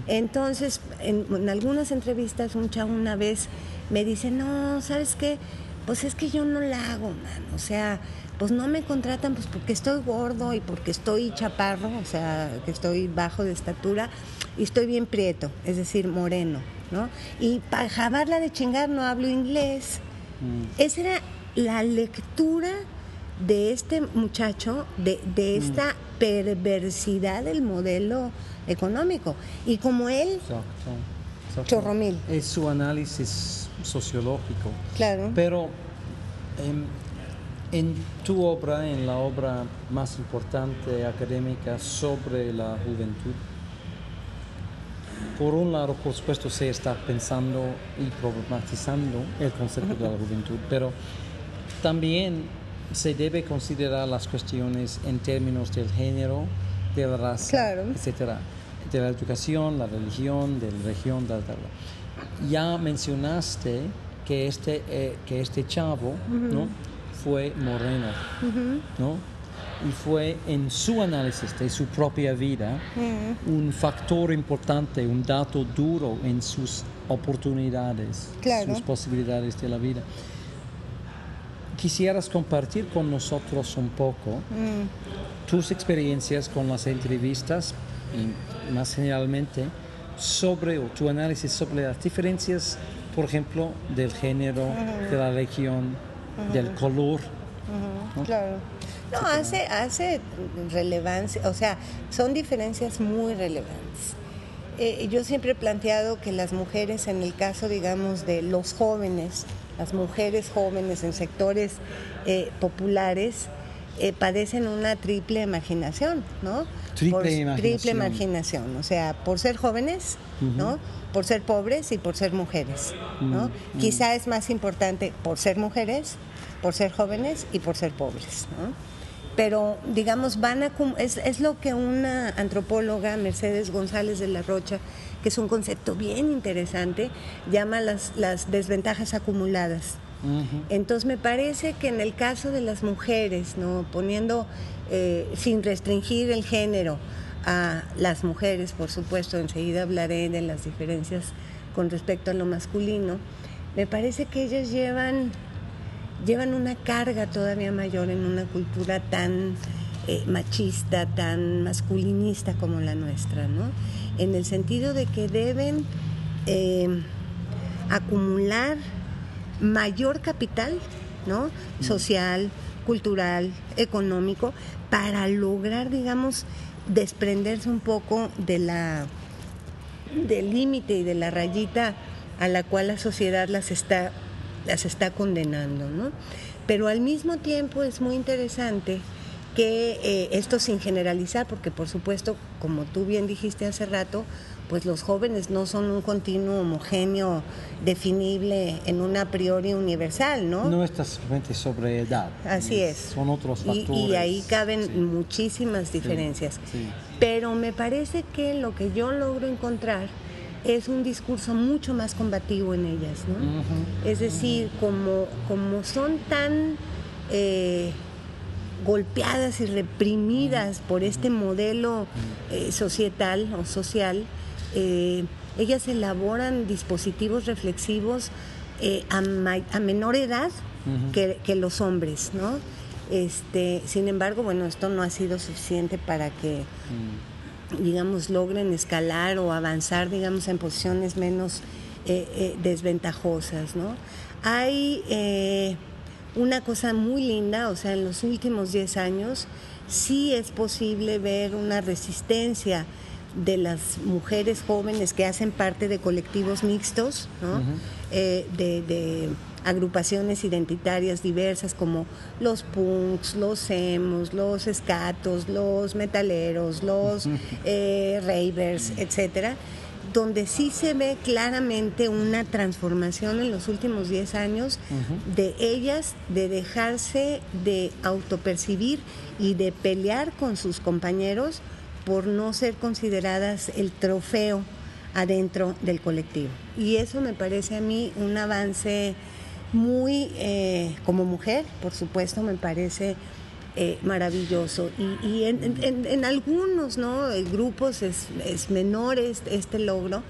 Speaker 2: Entonces, en, en algunas entrevistas, un chavo una vez me dice, no, ¿sabes qué? Pues es que yo no la hago, man. O sea, pues no me contratan pues porque estoy gordo y porque estoy chaparro, o sea, que estoy bajo de estatura y estoy bien prieto, es decir, moreno, ¿no? Y para jabarla de chingar no hablo inglés. Esa era la lectura de este muchacho, de, de esta perversidad del modelo económico. Y como él,
Speaker 1: Exacto, exacto.
Speaker 2: Chorro mil.
Speaker 1: Es su análisis sociológico.
Speaker 2: claro,
Speaker 1: Pero em, en tu obra, en la obra más importante académica sobre la juventud, por un lado, por supuesto, se está pensando y problematizando el concepto de la juventud, pero también se debe considerar las cuestiones en términos del género, de la raza,
Speaker 2: Claro.
Speaker 1: etcétera, de la educación, la religión, de la región, tal, tal. Ya mencionaste que este, eh, que este chavo ¿no? fue moreno, ¿no? y fue en su análisis de su propia vida un factor importante, un dato duro en sus oportunidades,
Speaker 2: Claro.
Speaker 1: sus posibilidades de la vida. Quisieras compartir con nosotros un poco tus experiencias con las entrevistas y más generalmente sobre o tu análisis sobre las diferencias, por ejemplo, del género, de la región, del color. ¿no?
Speaker 2: Claro. No, hace, hace relevancia, o sea, son diferencias muy relevantes. Eh, yo siempre he planteado que las mujeres, en el caso, digamos, de los jóvenes, las mujeres jóvenes en sectores eh, populares, eh, padecen una triple marginación, ¿no?
Speaker 1: Triple
Speaker 2: Por-
Speaker 1: marginación.
Speaker 2: Triple marginación, o sea, por ser jóvenes, ¿no? Por ser pobres y por ser mujeres, ¿no? Quizá es más importante por ser mujeres, por ser jóvenes y por ser pobres, ¿no? Pero, digamos, van a es, es lo que una antropóloga, Mercedes González de la Rocha, que es un concepto bien interesante, llama las, las desventajas acumuladas. Entonces me parece que en el caso de las mujeres, no poniendo eh, sin restringir el género a las mujeres, por supuesto, enseguida hablaré de las diferencias con respecto a lo masculino, me parece que ellas llevan llevan una carga todavía mayor en una cultura tan eh, machista, tan masculinista como la nuestra, ¿no? En el sentido de que deben eh, acumular mayor capital, ¿no? Social, cultural, económico, para lograr, digamos, desprenderse un poco de la del límite y de la rayita a la cual la sociedad las está, las está condenando. ¿no? Pero al mismo tiempo es muy interesante que eh, esto sin generalizar, porque por supuesto, como tú bien dijiste hace rato, pues los jóvenes no son un continuo homogéneo definible en una a priori universal, ¿no?
Speaker 1: No está simplemente sobre edad.
Speaker 2: Así es.
Speaker 1: Son otros factores.
Speaker 2: Y, ahí caben muchísimas diferencias. Pero me parece que lo que yo logro encontrar es un discurso mucho más combativo en ellas, ¿no? Es decir, como, como son tan eh, golpeadas y reprimidas por este modelo eh, societal o social, eh, ellas elaboran dispositivos reflexivos eh, a, menor edad que, los hombres, ¿no? Este, sin embargo, bueno, esto no ha sido suficiente para que, mm. digamos, logren escalar o avanzar, digamos, en posiciones menos eh, desventajosas, ¿no? Hay una cosa muy linda, o sea, en los últimos 10 años sí es posible ver una resistencia de las mujeres jóvenes que hacen parte de colectivos mixtos, eh, de, agrupaciones identitarias diversas como los punks, los emos, los escatos, los metaleros, los eh, ravers, etcétera, donde sí se ve claramente una transformación en los últimos 10 años de ellas, de dejarse de autopercibir y de pelear con sus compañeros por no ser consideradas el trofeo adentro del colectivo. Y eso me parece a mí un avance muy, eh, como mujer, por supuesto, me parece eh, maravilloso. Y, en, algunos ¿no? Eh, grupos es, es menor este logro,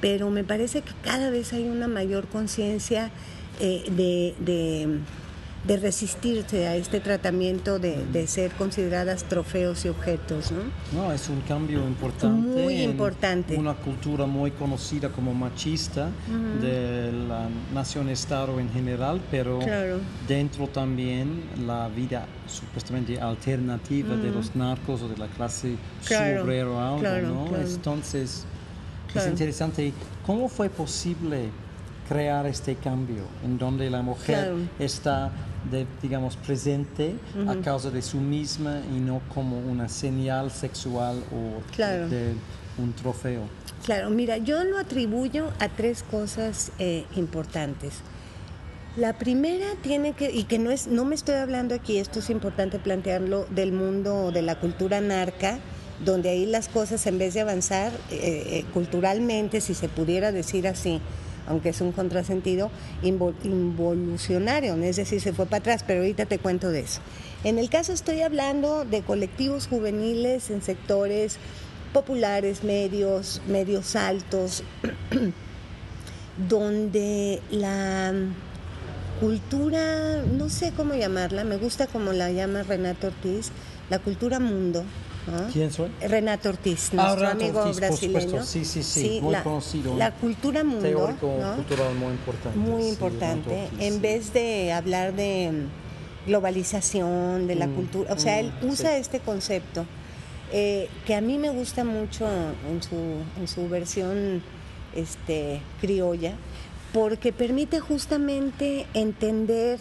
Speaker 2: pero me parece que cada vez hay una mayor conciencia de resistirse a este tratamiento de, ser consideradas trofeos y objetos. ¿no?
Speaker 1: no, es un cambio importante.
Speaker 2: Muy importante.
Speaker 1: una cultura muy conocida como machista de la nación-estado en general, pero dentro también la vida supuestamente alternativa de los narcos o de la clase claro, o algo, ¿no? Entonces, es interesante. ¿Cómo fue posible crear este cambio en donde la mujer está de, digamos, presente a causa de su misma y no como una señal sexual o de, un trofeo.
Speaker 2: Claro, mira, yo lo atribuyo a tres cosas eh, importantes. La primera tiene que, y que no es, no me estoy hablando aquí, esto es importante plantearlo, del mundo de la cultura narca, donde ahí las cosas en vez de avanzar eh, eh, culturalmente, si se pudiera decir así, aunque es un contrasentido involucionario, es decir, se fue para atrás, pero ahorita te cuento de eso. En el caso estoy hablando de colectivos juveniles en sectores populares, medios, medios altos, donde la cultura, no sé cómo llamarla, me gusta como la llama Renato Ortiz, la cultura mundo,
Speaker 1: ¿Quién soy?
Speaker 2: Renato Ortiz, ah, nuestro amigo brasileño.
Speaker 1: Sí, sí, sí, muy
Speaker 2: la,
Speaker 1: conocido.
Speaker 2: La cultura mundo.
Speaker 1: Teórico cultural muy importante.
Speaker 2: Muy importante. en vez de hablar de globalización, de la mm, cultura, o sea, él mm, usa este concepto eh, que a mí me gusta mucho en su, en su versión este, criolla, porque permite justamente entender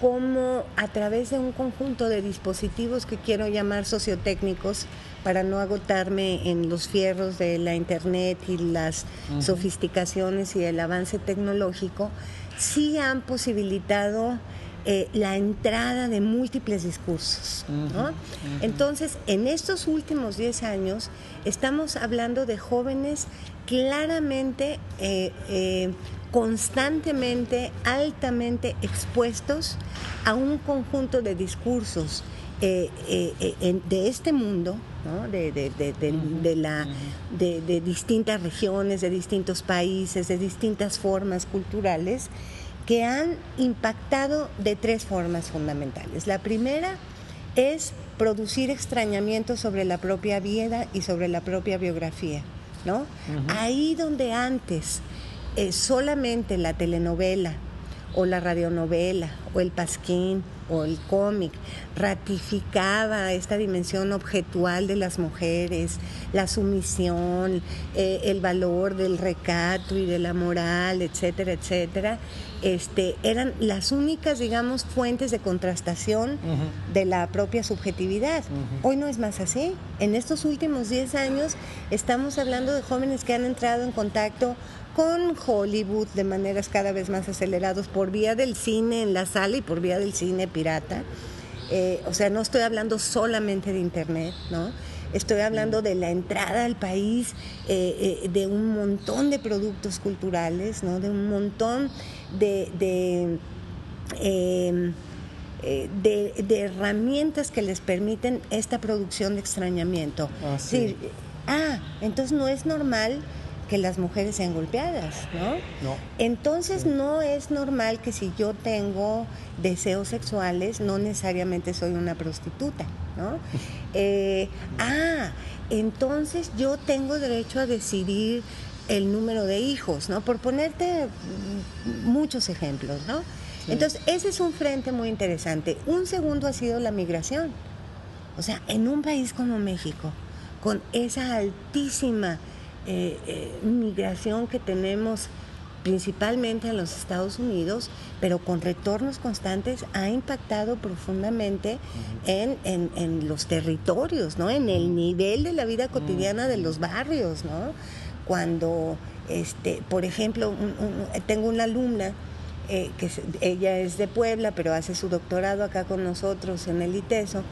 Speaker 2: cómo a través de un conjunto de dispositivos que quiero llamar sociotécnicos, para no agotarme en los fierros de la Internet y las sofisticaciones y el avance tecnológico, sí han posibilitado eh, la entrada de múltiples discursos. Entonces, en estos últimos 10 años, estamos hablando de jóvenes claramente eh, eh, constantemente, altamente expuestos a un conjunto de discursos eh, eh, de este mundo, de, la, de, distintas regiones, de distintos países, de distintas formas culturales, que han impactado de tres formas fundamentales. La primera es producir extrañamiento sobre la propia vida y sobre la propia biografía. ¿no? Ahí donde antes solamente la telenovela o la radionovela o el pasquín o el cómic ratificaba esta dimensión objetual de las mujeres, la sumisión, eh, el valor del recato y de la moral, etcétera, etcétera, este, eran las únicas, digamos, fuentes de contrastación de la propia subjetividad. Hoy no es más así. En estos últimos 10 años estamos hablando de jóvenes que han entrado en contacto con Hollywood de maneras cada vez más aceleradas por vía del cine en la sala y por vía del cine pirata. Eh, o sea, no estoy hablando solamente de Internet, ¿no? Estoy hablando de la entrada al país eh, eh, de un montón de productos culturales, ¿no? De un montón de, de, em, de, herramientas que les permiten esta producción de extrañamiento.
Speaker 1: Ah, sí.
Speaker 2: ah entonces no es normal que las mujeres sean golpeadas, ¿no?
Speaker 1: No.
Speaker 2: Entonces no es normal que si yo tengo deseos sexuales, no necesariamente soy una prostituta, ¿no? Eh, ah, entonces yo tengo derecho a decidir el número de hijos, ¿no? Por ponerte muchos ejemplos, ¿no? Entonces, ese es un frente muy interesante. Un segundo ha sido la migración. O sea, en un país como México, con esa altísima eh, eh, migración que tenemos principalmente en los Estados Unidos, pero con retornos constantes, ha impactado profundamente en, en, los territorios, ¿no? en el nivel de la vida cotidiana de los barrios. ¿no? Cuando, este, por ejemplo, tengo una alumna eh, que ella es de Puebla, pero hace su doctorado acá con nosotros en el ITESO,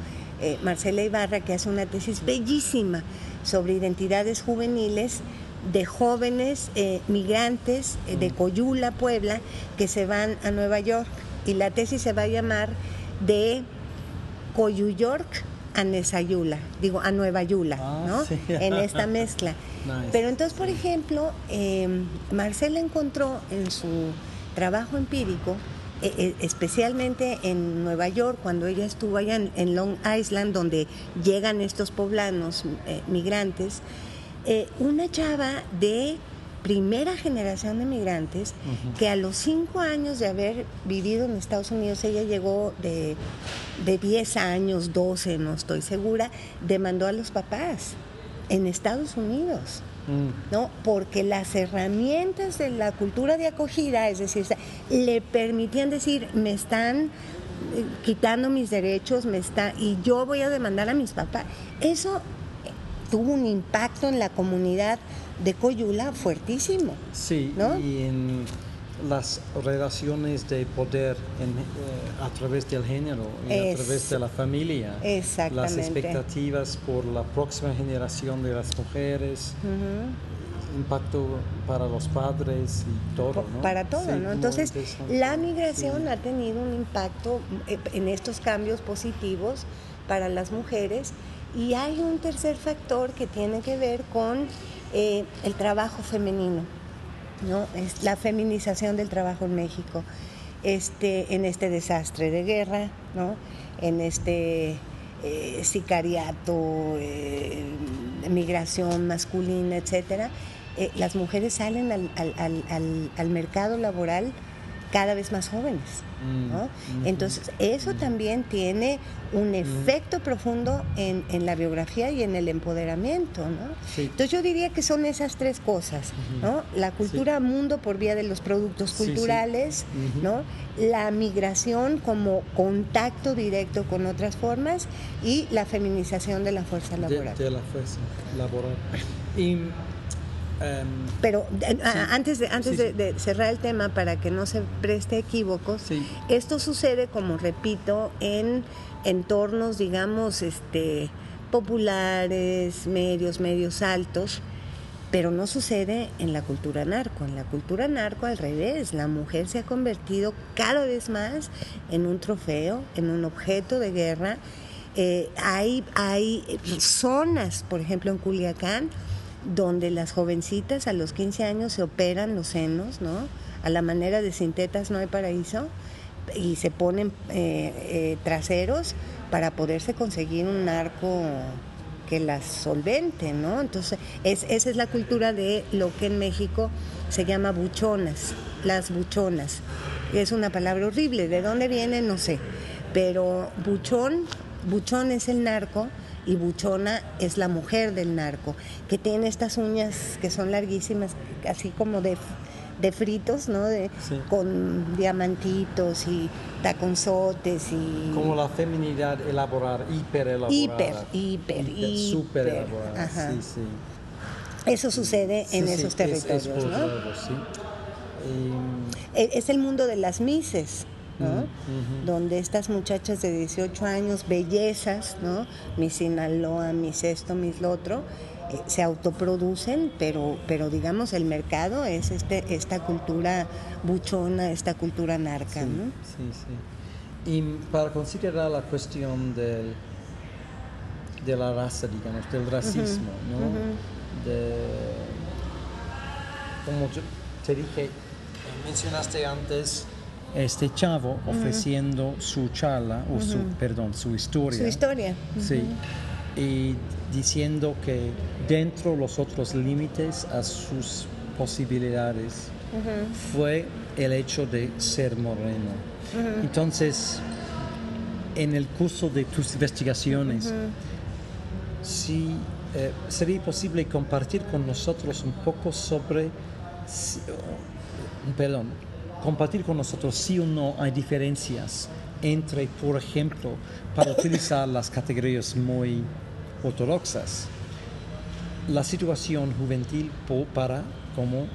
Speaker 2: eh, Marcela Ibarra, que hace una tesis bellísima sobre identidades juveniles de jóvenes eh, migrantes eh, de Coyula, Puebla, que se van a Nueva York. Y la tesis se va a llamar de Coyu York a Nesayula, digo a Nueva Yula, ah, ¿no? En esta mezcla. Pero entonces, por ejemplo, Marcela encontró en su trabajo empírico especialmente en Nueva York, cuando ella estuvo allá en, Long Island, donde llegan estos poblanos eh, migrantes, eh, una chava de primera generación de migrantes que a los cinco años de haber vivido en Estados Unidos, ella llegó de, de 10 años, 12, no estoy segura, demandó a los papás en Estados Unidos. ¿No? Porque las herramientas de la cultura de acogida, es decir, le permitían decir, me están eh, quitando mis derechos, me está y yo voy a demandar a mis papás. Eso tuvo un impacto en la comunidad de Coyula fuertísimo.
Speaker 1: Sí, y en las relaciones de poder eh, a través del género y a través de la familia. Las expectativas por la próxima generación de las mujeres. impacto para los padres y todo, ¿no?
Speaker 2: Para todo, ¿no? Entonces, la migración ha tenido un impacto eh, en estos cambios positivos para las mujeres y hay un tercer factor que tiene que ver con eh, el trabajo femenino. ¿No? Es la feminización del trabajo en México, este, en este desastre de guerra, ¿no? En este eh, sicariato, eh, migración masculina, etcétera. Eh, las mujeres salen al, al mercado laboral cada vez más jóvenes. Mm, Entonces, eso también tiene un efecto profundo en, la biografía y en el empoderamiento. ¿no? Entonces, yo diría que son esas tres cosas. ¿no? La cultura mundo por vía de los productos culturales, ¿no? la migración como contacto directo con otras formas y la feminización de la fuerza laboral.
Speaker 1: De, la fuerza laboral. Y
Speaker 2: Em, Pero eh, antes, de, antes de, cerrar el tema, para que no se preste equívocos, esto sucede, como repito, en entornos, digamos, este, populares, medios, medios altos, pero no sucede en la cultura narco. En la cultura narco, al revés, la mujer se ha convertido cada vez más en un trofeo, en un objeto de guerra. Eh, hay, hay zonas, por ejemplo, en Culiacán, donde las jovencitas a los 15 años se operan los senos, ¿no? A la manera de sintetas no hay paraíso y se ponen eh, eh, traseros para poderse conseguir un arco que las solvente, ¿no? Entonces, esa es la cultura de lo que en México se llama buchonas, las buchonas. Es una palabra horrible, ¿de dónde viene? No sé Pero buchón, buchón es el narco y buchona es la mujer del narco, que tiene estas uñas que son larguísimas, así como de, de fritos, ¿no? De, Con diamantitos y taconzotes y...
Speaker 1: Como la feminidad elaborada, hiper elaborada.
Speaker 2: Hiper, hiper, hiper.
Speaker 1: Súper elaborada, sí, sí.
Speaker 2: Eso sucede en esos territorios, ¿no? E, es el mundo de las mises, ¿no? Donde estas muchachas de 18 años, bellezas, ¿no? Mis Sinaloa, mis esto, mis lo otro, eh, se autoproducen, pero, pero digamos el mercado es este, esta cultura buchona, esta cultura narca, ¿no?
Speaker 1: Sí, sí. Y para considerar la cuestión del, de la raza, digamos, del racismo, ¿no? de, como yo te dije, mencionaste antes, este chavo ofreciendo su charla, o su, perdón, su historia.
Speaker 2: Su historia.
Speaker 1: Sí. Y diciendo que dentro de los otros límites a sus posibilidades fue el hecho de ser moreno. Entonces, en el curso de tus investigaciones, si eh, sería posible compartir con nosotros un poco sobre, perdón, compartir con nosotros si o no hay diferencias entre, por ejemplo, para utilizar las categorías muy ortodoxas, la situación juvenil para como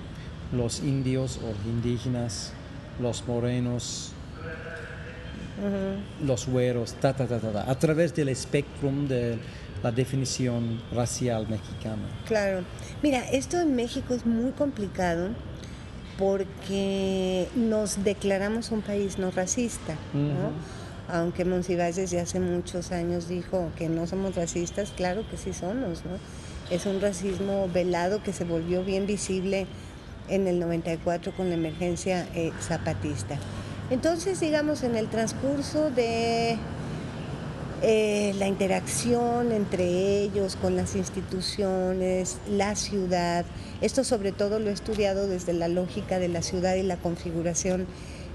Speaker 1: los indios o indígenas, los morenos, los güeros, ta, ta, ta, ta, a través del espectro de la definición racial mexicana.
Speaker 2: Claro. Mira, esto en México es muy complicado porque nos declaramos un país no racista, Aunque Monsiváis desde hace muchos años dijo que no somos racistas, claro que sí somos, ¿no? Es un racismo velado que se volvió bien visible en el 94 con la emergencia eh, zapatista. Entonces, digamos, en el transcurso de eh, la interacción entre ellos, con las instituciones, la ciudad. Esto sobre todo lo he estudiado desde la lógica de la ciudad y la configuración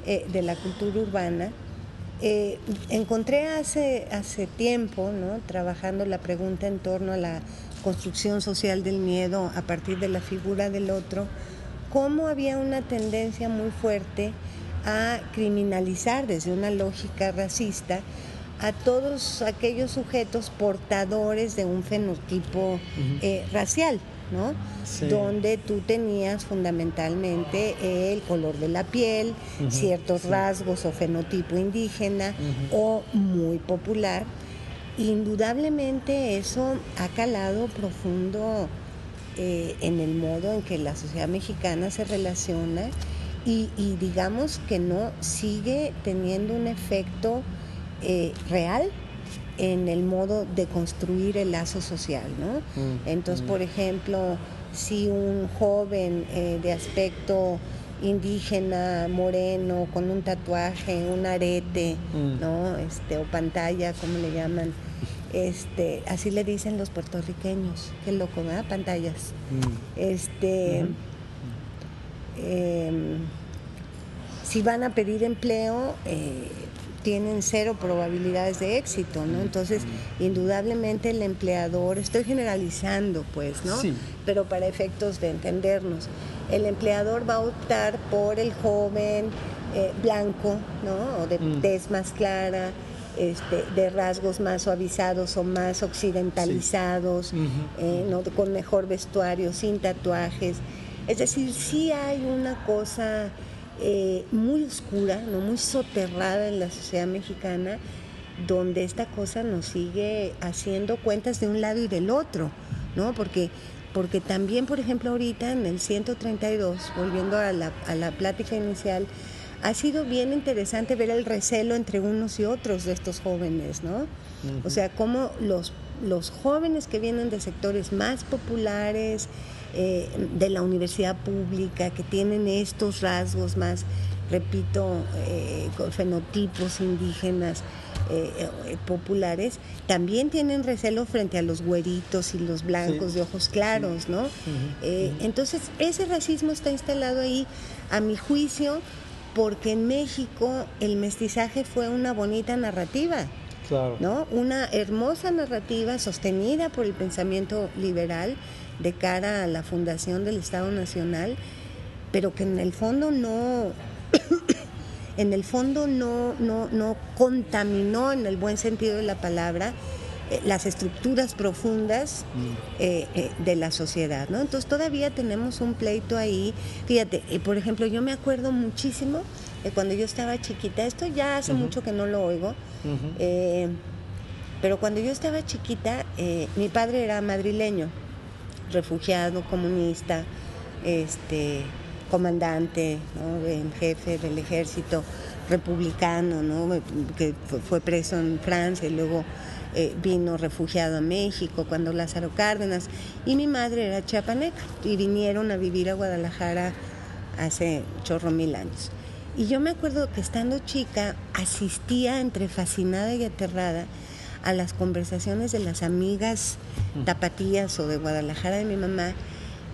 Speaker 2: eh, de la cultura urbana. Eh, encontré hace, hace tiempo, trabajando la pregunta en torno a la construcción social del miedo a partir de la figura del otro, cómo había una tendencia muy fuerte a criminalizar desde una lógica racista a todos aquellos sujetos portadores de un fenotipo eh, racial, ¿no? Donde tú tenías fundamentalmente el color de la piel, ciertos rasgos o fenotipo indígena o muy popular. Indudablemente eso ha calado profundo eh, en el modo en que la sociedad mexicana se relaciona y, y digamos que no sigue teniendo un efecto eh, real en el modo de construir el lazo social, ¿no? Mm, Entonces, mm. por ejemplo, si un joven eh, de aspecto indígena, moreno, con un tatuaje, un arete, mm. ¿no? Este, o pantalla, como le llaman, este, así le dicen los puertorriqueños, qué loco, ¿verdad? Pantallas. Este, em, si van a pedir empleo, eh, tienen cero probabilidades de éxito, ¿no? Entonces, indudablemente el empleador, estoy generalizando, pues, ¿no? Sí. Pero para efectos de entendernos, el empleador va a optar por el joven eh, blanco, ¿no? O de mm. tez más clara, este, de rasgos más suavizados o más occidentalizados, eh, ¿no? con mejor vestuario, sin tatuajes. Es decir, sí hay una cosa eh, muy oscura, ¿no? muy soterrada en la sociedad mexicana, donde esta cosa nos sigue haciendo cuentas de un lado y del otro, ¿no? Porque, porque también, por ejemplo, ahorita en el 132, volviendo a la, a la plática inicial, ha sido bien interesante ver el recelo entre unos y otros de estos jóvenes, ¿no? O sea, cómo los, los jóvenes que vienen de sectores más populares, eh, de la universidad pública que tienen estos rasgos más, repito, eh, fenotipos indígenas. Eh, populares también tienen recelo frente a los güeritos y los blancos de ojos claros, ¿no? entonces, ese racismo está instalado ahí, a mi juicio, porque en México el mestizaje fue una bonita narrativa.
Speaker 1: Claro.
Speaker 2: ¿no? Una hermosa narrativa sostenida por el pensamiento liberal de cara a la fundación del Estado Nacional, pero que en el fondo no en el fondo no, no, no contaminó en el buen sentido de la palabra eh, las estructuras profundas eh, eh, de la sociedad, ¿no? Entonces todavía tenemos un pleito ahí. Fíjate, por ejemplo, yo me acuerdo muchísimo de cuando yo estaba chiquita, esto ya hace mucho que no lo oigo, pero cuando yo estaba chiquita, mi padre era madrileño, refugiado, comunista, este, comandante, ¿no? jefe del ejército republicano, ¿no? que fue preso en Francia y luego eh, vino refugiado a México cuando Lázaro Cárdenas y mi madre era chiapaneca y vinieron a vivir a Guadalajara hace chorro mil años. Y yo me acuerdo que estando chica asistía entre fascinada y aterrada a las conversaciones de las amigas tapatías o de Guadalajara de mi mamá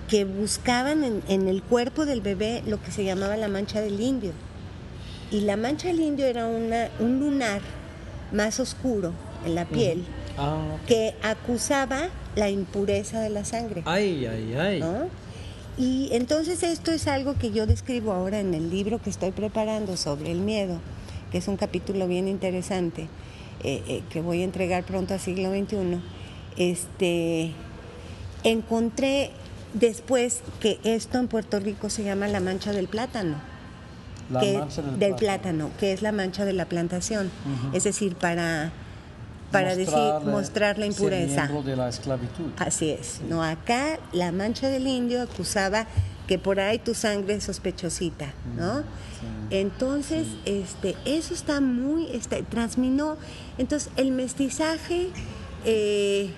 Speaker 2: que buscaban en, en, el cuerpo del bebé lo que se llamaba la mancha del indio. Y la mancha del indio era una, un lunar más oscuro en la piel
Speaker 1: Ah,
Speaker 2: que acusaba la impureza de la sangre.
Speaker 1: Ay, ay, ay.
Speaker 2: ¿no? Y entonces esto es algo que yo describo ahora en el libro que estoy preparando sobre el miedo, que es un capítulo bien interesante, eh, eh, que voy a entregar pronto a siglo XXI. Este, encontré después que esto en Puerto Rico se llama la mancha del plátano.
Speaker 1: La
Speaker 2: que-
Speaker 1: mancha del
Speaker 2: del
Speaker 1: plátano.
Speaker 2: plátano, que es la mancha de la plantación. Es decir, para, para decir, mostrar la
Speaker 1: ser
Speaker 2: impureza.
Speaker 1: miembro de la esclavitud.
Speaker 2: Así es. No, acá la mancha del indio acusaba que por ahí tu sangre es sospechosita, ¿no? Entonces, este, eso está muy, está, transminó. Entonces, el mestizaje, eh,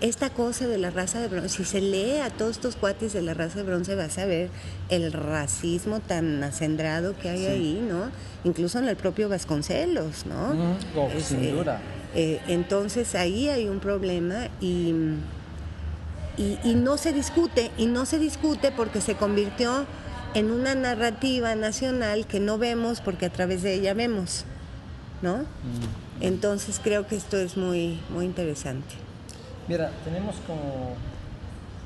Speaker 2: esta cosa de la raza de bronce, si se lee a todos estos cuates de la raza de bronce, vas a ver el racismo tan acendrado que hay
Speaker 1: Sí.
Speaker 2: ahí, ¿no? Incluso en el propio Vasconcelos, ¿no?
Speaker 1: Oh,
Speaker 2: Es,
Speaker 1: sin
Speaker 2: eh,
Speaker 1: duda.
Speaker 2: eh, entonces ahí hay un problema y, y, y no se discute, y no se discute porque se convirtió en una narrativa nacional que no vemos porque a través de ella vemos, ¿no?
Speaker 1: Mm.
Speaker 2: Entonces creo que esto es muy, muy interesante.
Speaker 1: Mira, tenemos como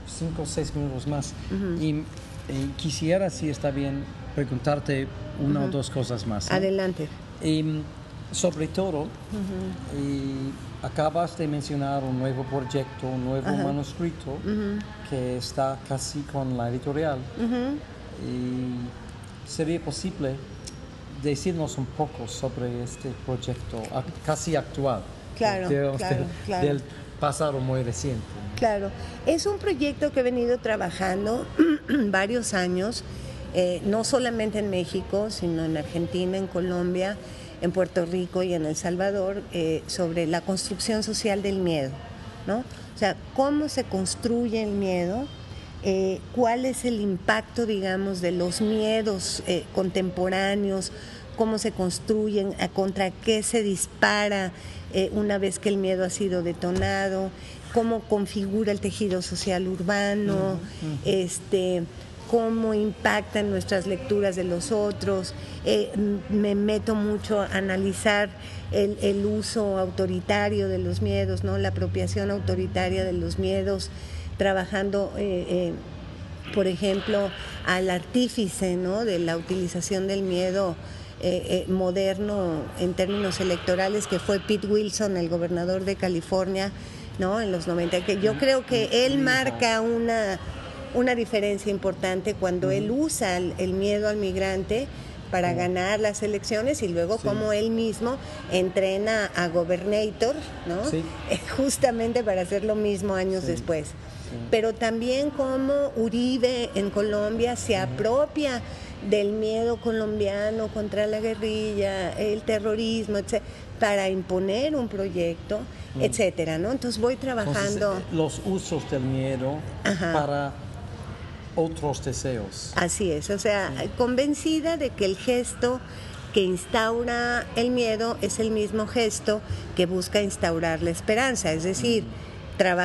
Speaker 1: cinco o seis minutos más. Y eh, quisiera, si está bien, preguntarte una o dos cosas más.
Speaker 2: Adelante.
Speaker 1: Sobre todo, y acabas de mencionar un nuevo proyecto, un nuevo manuscrito que está casi con la editorial. Y sería posible decirnos un poco sobre este proyecto casi actual.
Speaker 2: Claro,
Speaker 1: digamos,
Speaker 2: claro,
Speaker 1: del,
Speaker 2: claro.
Speaker 1: del pasado muy reciente.
Speaker 2: Claro, es un proyecto que he venido trabajando varios años, eh, no solamente en México, sino en Argentina, en Colombia, en Puerto Rico y en El Salvador, eh, sobre la construcción social del miedo, ¿no? O sea, cómo se construye el miedo, eh, cuál es el impacto, digamos, de los miedos eh, contemporáneos, cómo se construyen, a contra qué se dispara eh, una vez que el miedo ha sido detonado, cómo configura el tejido social urbano, este cómo impactan nuestras lecturas de los otros. Eh, me meto mucho a analizar el, el uso autoritario de los miedos, ¿no? la apropiación autoritaria de los miedos, trabajando eh, eh, por ejemplo, al artífice ¿no? de la utilización del miedo eh, eh, moderno en términos electorales, que fue Pete Wilson, el gobernador de California, ¿no? en los 90. Que yo creo que él marca una, una diferencia importante cuando él usa el, el miedo al migrante para ganar las elecciones y luego como él mismo entrena a Gobernator, ¿no?
Speaker 1: Sí.
Speaker 2: justamente para hacer lo mismo años después. Pero también como Uribe en Colombia se apropia del miedo colombiano contra la guerrilla, el terrorismo, etc., para imponer un proyecto, etcétera, ¿no? Entonces voy trabajando.
Speaker 1: eh, los usos del miedo
Speaker 2: Ajá.
Speaker 1: para otros deseos.
Speaker 2: Así es, o sea, convencida de que el gesto que instaura el miedo es el mismo gesto que busca instaurar la esperanza, es decir,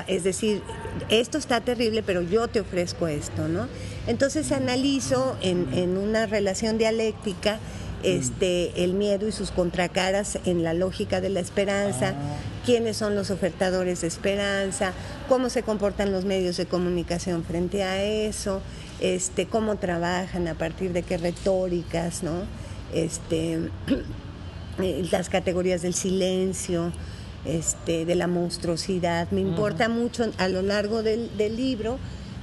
Speaker 2: es decir, esto está terrible, pero yo te ofrezco esto, ¿no? Entonces analizo en, una relación dialéctica este, el miedo y sus contracaras en la lógica de la esperanza, ah. quiénes son los ofertadores de esperanza, cómo se comportan los medios de comunicación frente a eso, este, cómo trabajan, a partir de qué retóricas, ¿no? Este, eh, las categorías del silencio, este, de la monstruosidad. Me importa mucho a lo largo del, libro,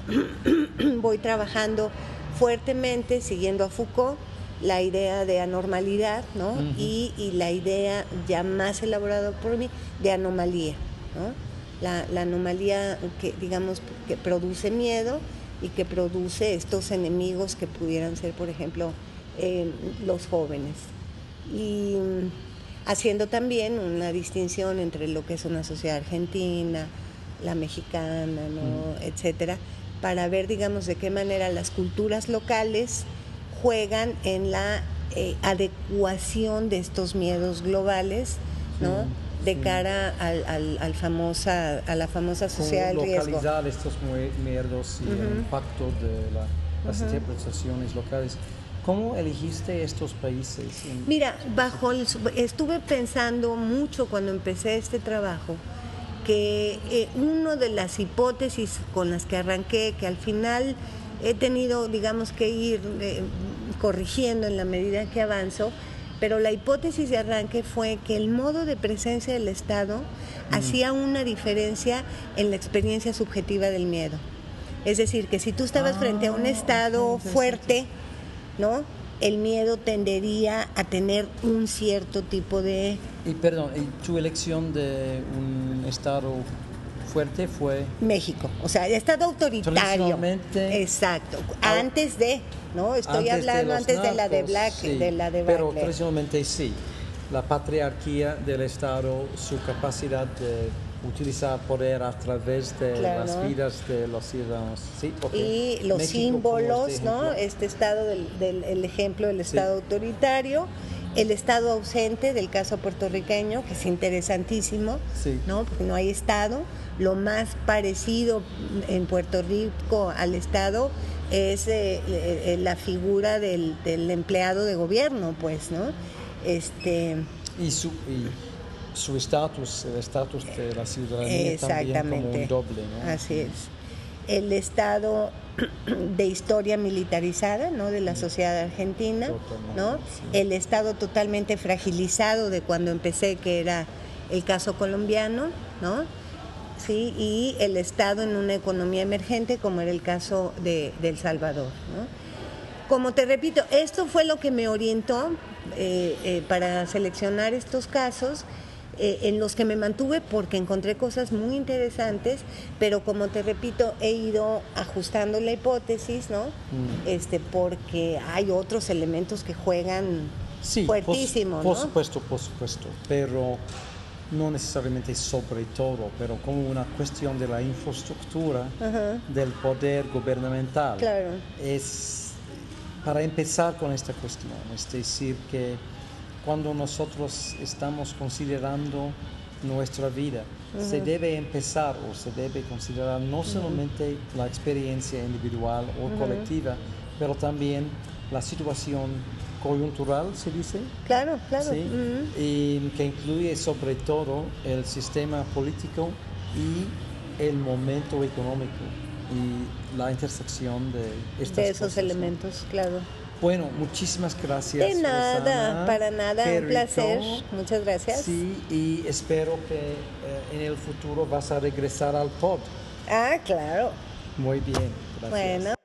Speaker 2: voy trabajando fuertemente, siguiendo a Foucault, la idea de anormalidad, ¿no? y, la idea ya más elaborada por mí de anomalía, La, anomalía que, digamos, que produce miedo y que produce estos enemigos que pudieran ser, por ejemplo, eh, los jóvenes. Y haciendo también una distinción entre lo que es una sociedad argentina, la mexicana, ¿no? etcétera, para ver, digamos, de qué manera las culturas locales juegan en la eh, adecuación de estos miedos globales, ¿no? de cara al, al, famosa, a la famosa sociedad del riesgo.
Speaker 1: Localizar estos miedos y el impacto de las interpretaciones locales. ¿Cómo elegiste estos países?
Speaker 2: Mira, bajo estuve pensando mucho cuando empecé este trabajo que eh, una de las hipótesis con las que arranqué, que al final he tenido, digamos, que ir eh, corrigiendo en la medida que avanzo, pero la hipótesis de arranque fue que el modo de presencia del Estado hacía una diferencia en la experiencia subjetiva del miedo. Es decir, que si tú estabas frente a un ah, Estado fuerte, ¿no? El miedo tendería a tener un cierto tipo de...
Speaker 1: Y perdón, tu elección de un Estado fuerte fue...
Speaker 2: México, o sea, el Estado autoritario. Exacto, antes de, ¿no? Estoy hablando antes de la de Black, de la de
Speaker 1: Pero tradicionalmente sí, la patriarquía del Estado, su capacidad de utilizar poder a través de las vidas de los ciudadanos. Sí,
Speaker 2: Y los símbolos, ¿no? Este estado del, el ejemplo del estado autoritario, el estado ausente del caso puertorriqueño, que es interesantísimo, ¿no? Porque no hay estado. Lo más parecido en Puerto Rico al estado es eh, eh, la figura del, empleado de gobierno, pues, ¿no? Este,
Speaker 1: y, su, su estatus, el estatus de la ciudadanía también como un doble, ¿no?
Speaker 2: Así es. El estado de historia militarizada, ¿no? De la sociedad argentina, ¿no? El estado totalmente fragilizado de cuando empecé, que era el caso colombiano, ¿no? Sí, y el estado en una economía emergente, como era el caso de, El Salvador, ¿no? Como te repito, esto fue lo que me orientó eh, eh, para seleccionar estos casos eh, en los que me mantuve porque encontré cosas muy interesantes, pero como te repito, he ido ajustando la hipótesis, ¿no? Mm. Este, porque hay otros elementos que juegan sí, fuertísimo,
Speaker 1: por, por supuesto, por supuesto, pero no necesariamente sobre todo, pero como una cuestión de la infraestructura del poder gubernamental.
Speaker 2: Claro.
Speaker 1: Es para empezar con esta cuestión, es decir, que cuando nosotros estamos considerando nuestra vida. Se debe empezar o se debe considerar no solamente la experiencia individual o colectiva, pero también la situación coyuntural, se dice.
Speaker 2: Claro, claro.
Speaker 1: ¿sí? y que incluye sobre todo el sistema político y el momento económico y la intersección de estas
Speaker 2: De esos elementos, claro.
Speaker 1: Bueno, muchísimas gracias.
Speaker 2: De nada, para nada, un placer. Muchas gracias.
Speaker 1: Sí, y espero que eh, en el futuro vas a regresar al pod.
Speaker 2: Ah, claro.
Speaker 1: Muy bien, gracias.
Speaker 2: Bueno.